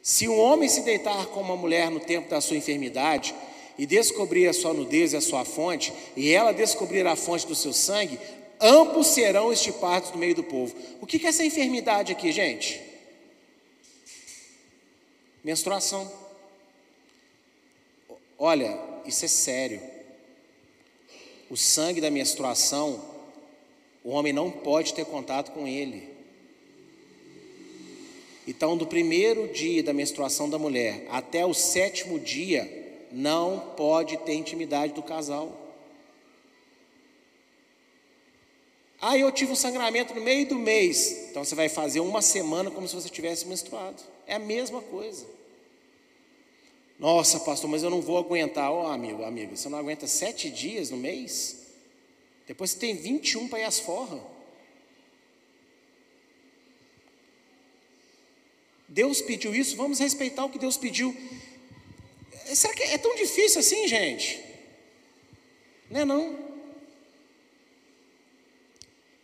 Se um homem se deitar com uma mulher no tempo da sua enfermidade, e descobrir a sua nudez e a sua fonte, e ela descobrir a fonte do seu sangue, ambos serão estipados no meio do povo. O que é essa enfermidade aqui, gente? Menstruação. Olha, isso é sério. O sangue da menstruação, o homem não pode ter contato com ele. Então, do primeiro dia da menstruação da mulher até o sétimo dia, não pode ter intimidade do casal. Ah, eu tive um sangramento no meio do mês. Então você vai fazer uma semana como se você tivesse menstruado. É a mesma coisa. Nossa, pastor, mas eu não vou aguentar. Ó, oh, amigo, amigo, você não aguenta sete dias no mês? Depois você tem 21 para ir às forras. Deus pediu isso, vamos respeitar o que Deus pediu. Será que é tão difícil assim, gente? Não é não.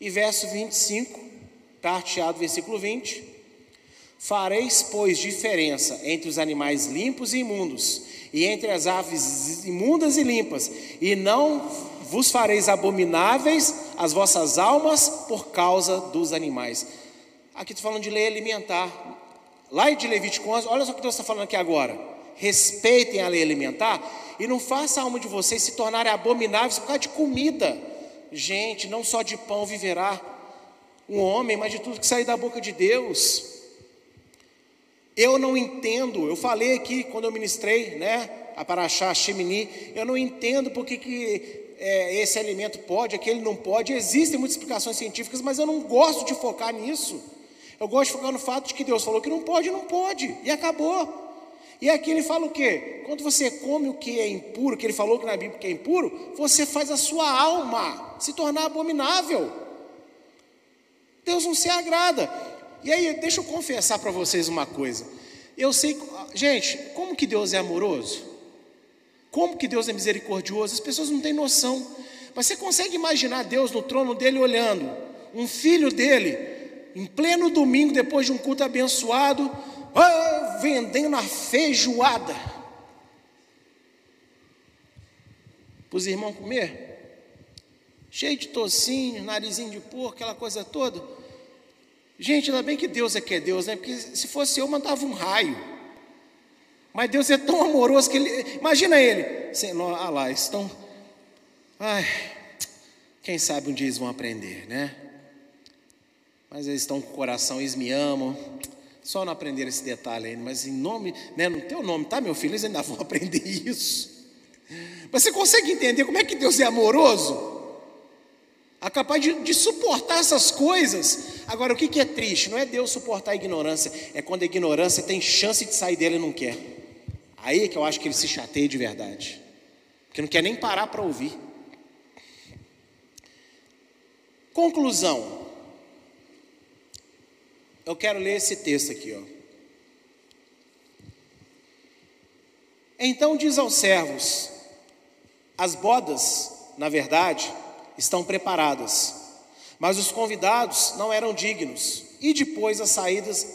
E verso 25, parte A do versículo 20. Fareis, pois, diferença entre os animais limpos e imundos, e entre as aves imundas e limpas, e não vos fareis abomináveis as vossas almas por causa dos animais. Aqui estou falando de lei alimentar. Lá de Levítico 11, olha só o que Deus está falando aqui agora. Respeitem a lei alimentar e não faça a alma de vocês se tornarem abomináveis por causa de comida. Gente, não só de pão viverá um homem, mas de tudo que sair da boca de Deus. Eu não entendo, eu falei aqui quando eu ministrei, né, a Paraxá, Shemini, eu não entendo porque que é, esse alimento pode, aquele não pode. Existem muitas explicações científicas, mas eu não gosto de focar nisso. Eu gosto de focar no fato de que Deus falou que não pode, não pode, e acabou. E aqui ele fala o quê? Quando você come o que é impuro, que ele falou que na Bíblia que é impuro, você faz a sua alma se tornar abominável. Deus não se agrada. E aí, deixa eu confessar para vocês uma coisa. Eu sei, gente, como que Deus é amoroso? Como que Deus é misericordioso? As pessoas não têm noção. Mas você consegue imaginar Deus no trono dele olhando, um filho dele, em pleno domingo, depois de um culto abençoado, oh, vendendo a feijoada para os irmãos comer? Cheio de tocinho, narizinho de porco, aquela coisa toda. Gente, ainda bem que Deus é que é Deus, né? Porque se fosse eu, mandava um raio. Mas Deus é tão amoroso que ele. Imagina ele. Ah lá, estão. Ai, quem sabe um dia eles vão aprender, né? Mas eles estão com o coração, eles me amam. Só não aprenderam esse detalhe ainda, mas em nome, né, no teu nome, tá, meu filho? Eles ainda vão aprender isso. Mas você consegue entender como é que Deus é amoroso? a capaz de, de, suportar essas coisas. Agora, o que, que é triste? Não é Deus suportar a ignorância, é quando a ignorância tem chance de sair dele e não quer. Aí é que eu acho que ele se chateia de verdade, porque não quer nem parar para ouvir. Conclusão. Eu quero ler esse texto aqui, ó. Então diz aos servos: as bodas, na verdade, estão preparadas. Mas os convidados não eram dignos. E depois as saídas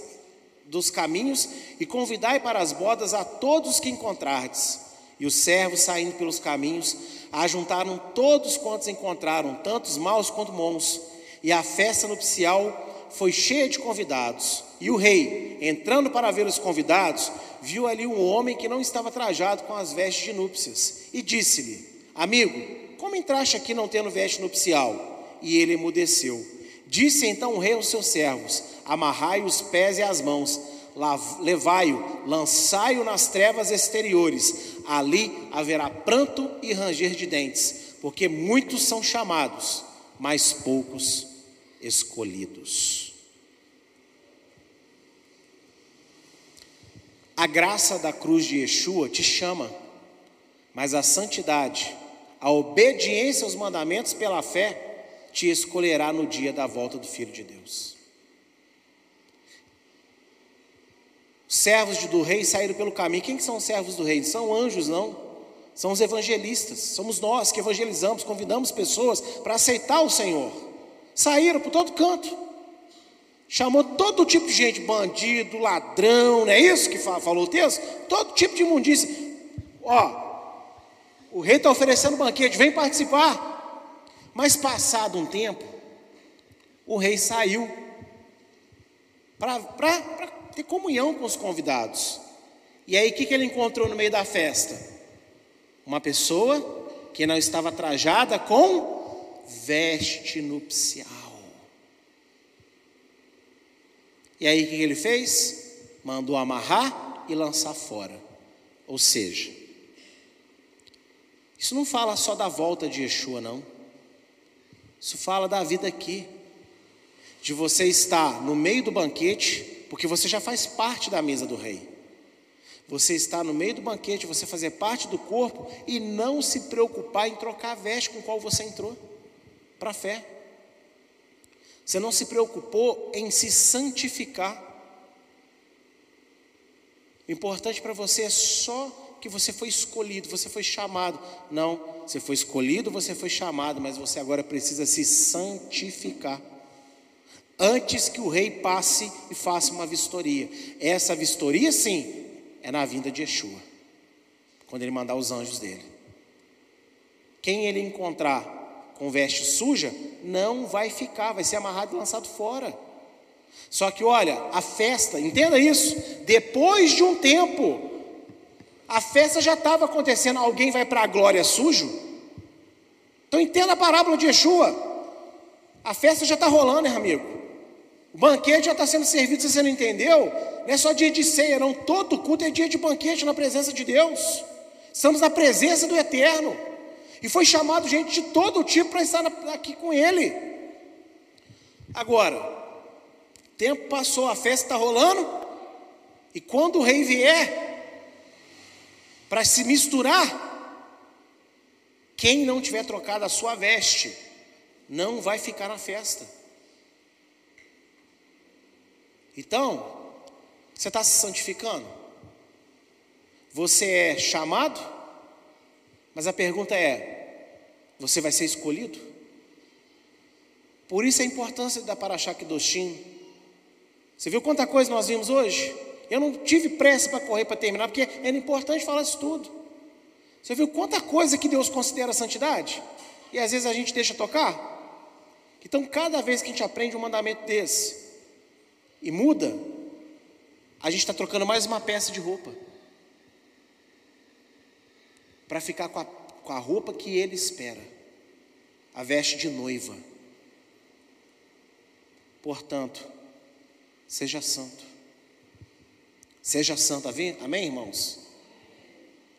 dos caminhos e convidai para as bodas a todos que encontrardes. E os servos, saindo pelos caminhos, ajuntaram todos quantos encontraram, tantos maus quanto bons. E a festa nupcial foi cheia de convidados. E o rei, entrando para ver os convidados, viu ali um homem que não estava trajado com as vestes de núpcias. E disse-lhe: Amigo, como entraste aqui não tendo veste nupcial? E ele emudeceu. Disse então o rei aos seus servos: Amarrai os pés e as mãos, levai-o, lançai-o nas trevas exteriores. Ali haverá pranto e ranger de dentes, porque muitos são chamados, mas poucos escolhidos. A graça da cruz de Yeshua te chama, mas a santidade a obediência aos mandamentos pela fé te escolherá no dia da volta do Filho de Deus. Os servos do rei saíram pelo caminho. Quem são os servos do rei? São anjos, não. São os evangelistas. Somos nós que evangelizamos, convidamos pessoas para aceitar o Senhor. Saíram por todo canto. Chamou todo tipo de gente, bandido, ladrão, não é isso que falou o texto? Todo tipo de imundícia. Ó, o rei está oferecendo banquete, vem participar. Mas passado um tempo, o rei saiu para ter comunhão com os convidados. E aí o que, que ele encontrou no meio da festa? Uma pessoa que não estava trajada com veste nupcial. E aí o que, ele fez? Mandou amarrar e lançar fora. Ou seja, isso não fala só da volta de Yeshua, não. Isso fala da vida aqui. De você estar no meio do banquete, porque você já faz parte da mesa do rei. Você está no meio do banquete, você fazer parte do corpo e não se preocupar em trocar a veste com qual você entrou para a fé. Você não se preocupou em se santificar. O importante para você é só que você foi escolhido, você foi chamado. Não, você foi escolhido, você foi chamado, mas você agora precisa se santificar. antes que o rei passe e faça uma vistoria. Essa vistoria, sim, é na vinda de Yeshua, quando ele mandar os anjos dele. Quem ele encontrar com veste suja, não vai ficar, vai ser amarrado e lançado fora. Só que olha, a festa, entenda isso, depois de um tempo, a festa já estava acontecendo, alguém vai para a glória sujo? Então entenda a parábola de Yeshua. A festa já está rolando, hein, amigo? O banquete já está sendo servido, se você não entendeu, não é só dia de ceia, não. Todo culto é dia de banquete na presença de Deus. Estamos na presença do Eterno. E foi chamado gente de todo tipo para estar aqui com Ele. Agora, tempo passou, a festa está rolando, e quando o rei vier, para se misturar, quem não tiver trocado a sua veste, não vai ficar na festa. Então, você está se santificando? Você é chamado? Mas a pergunta é: você vai ser escolhido? Por isso a importância da Parashá Kedoshim. Você viu quanta coisa nós vimos hoje? Eu não tive pressa para correr para terminar, porque era importante falar isso tudo. Você viu quanta coisa que Deus considera santidade? E às vezes a gente deixa tocar? Então, cada vez que a gente aprende um mandamento desse e muda, a gente está trocando mais uma peça de roupa para ficar com a, com a roupa que ele espera, a veste de noiva. Portanto, seja santo. Seja santo, amém, irmãos?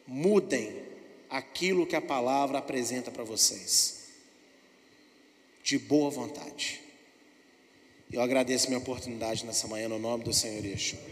Mudem aquilo que a palavra apresenta para vocês de boa vontade. Eu agradeço minha oportunidade nessa manhã no nome do Senhor Yeshua.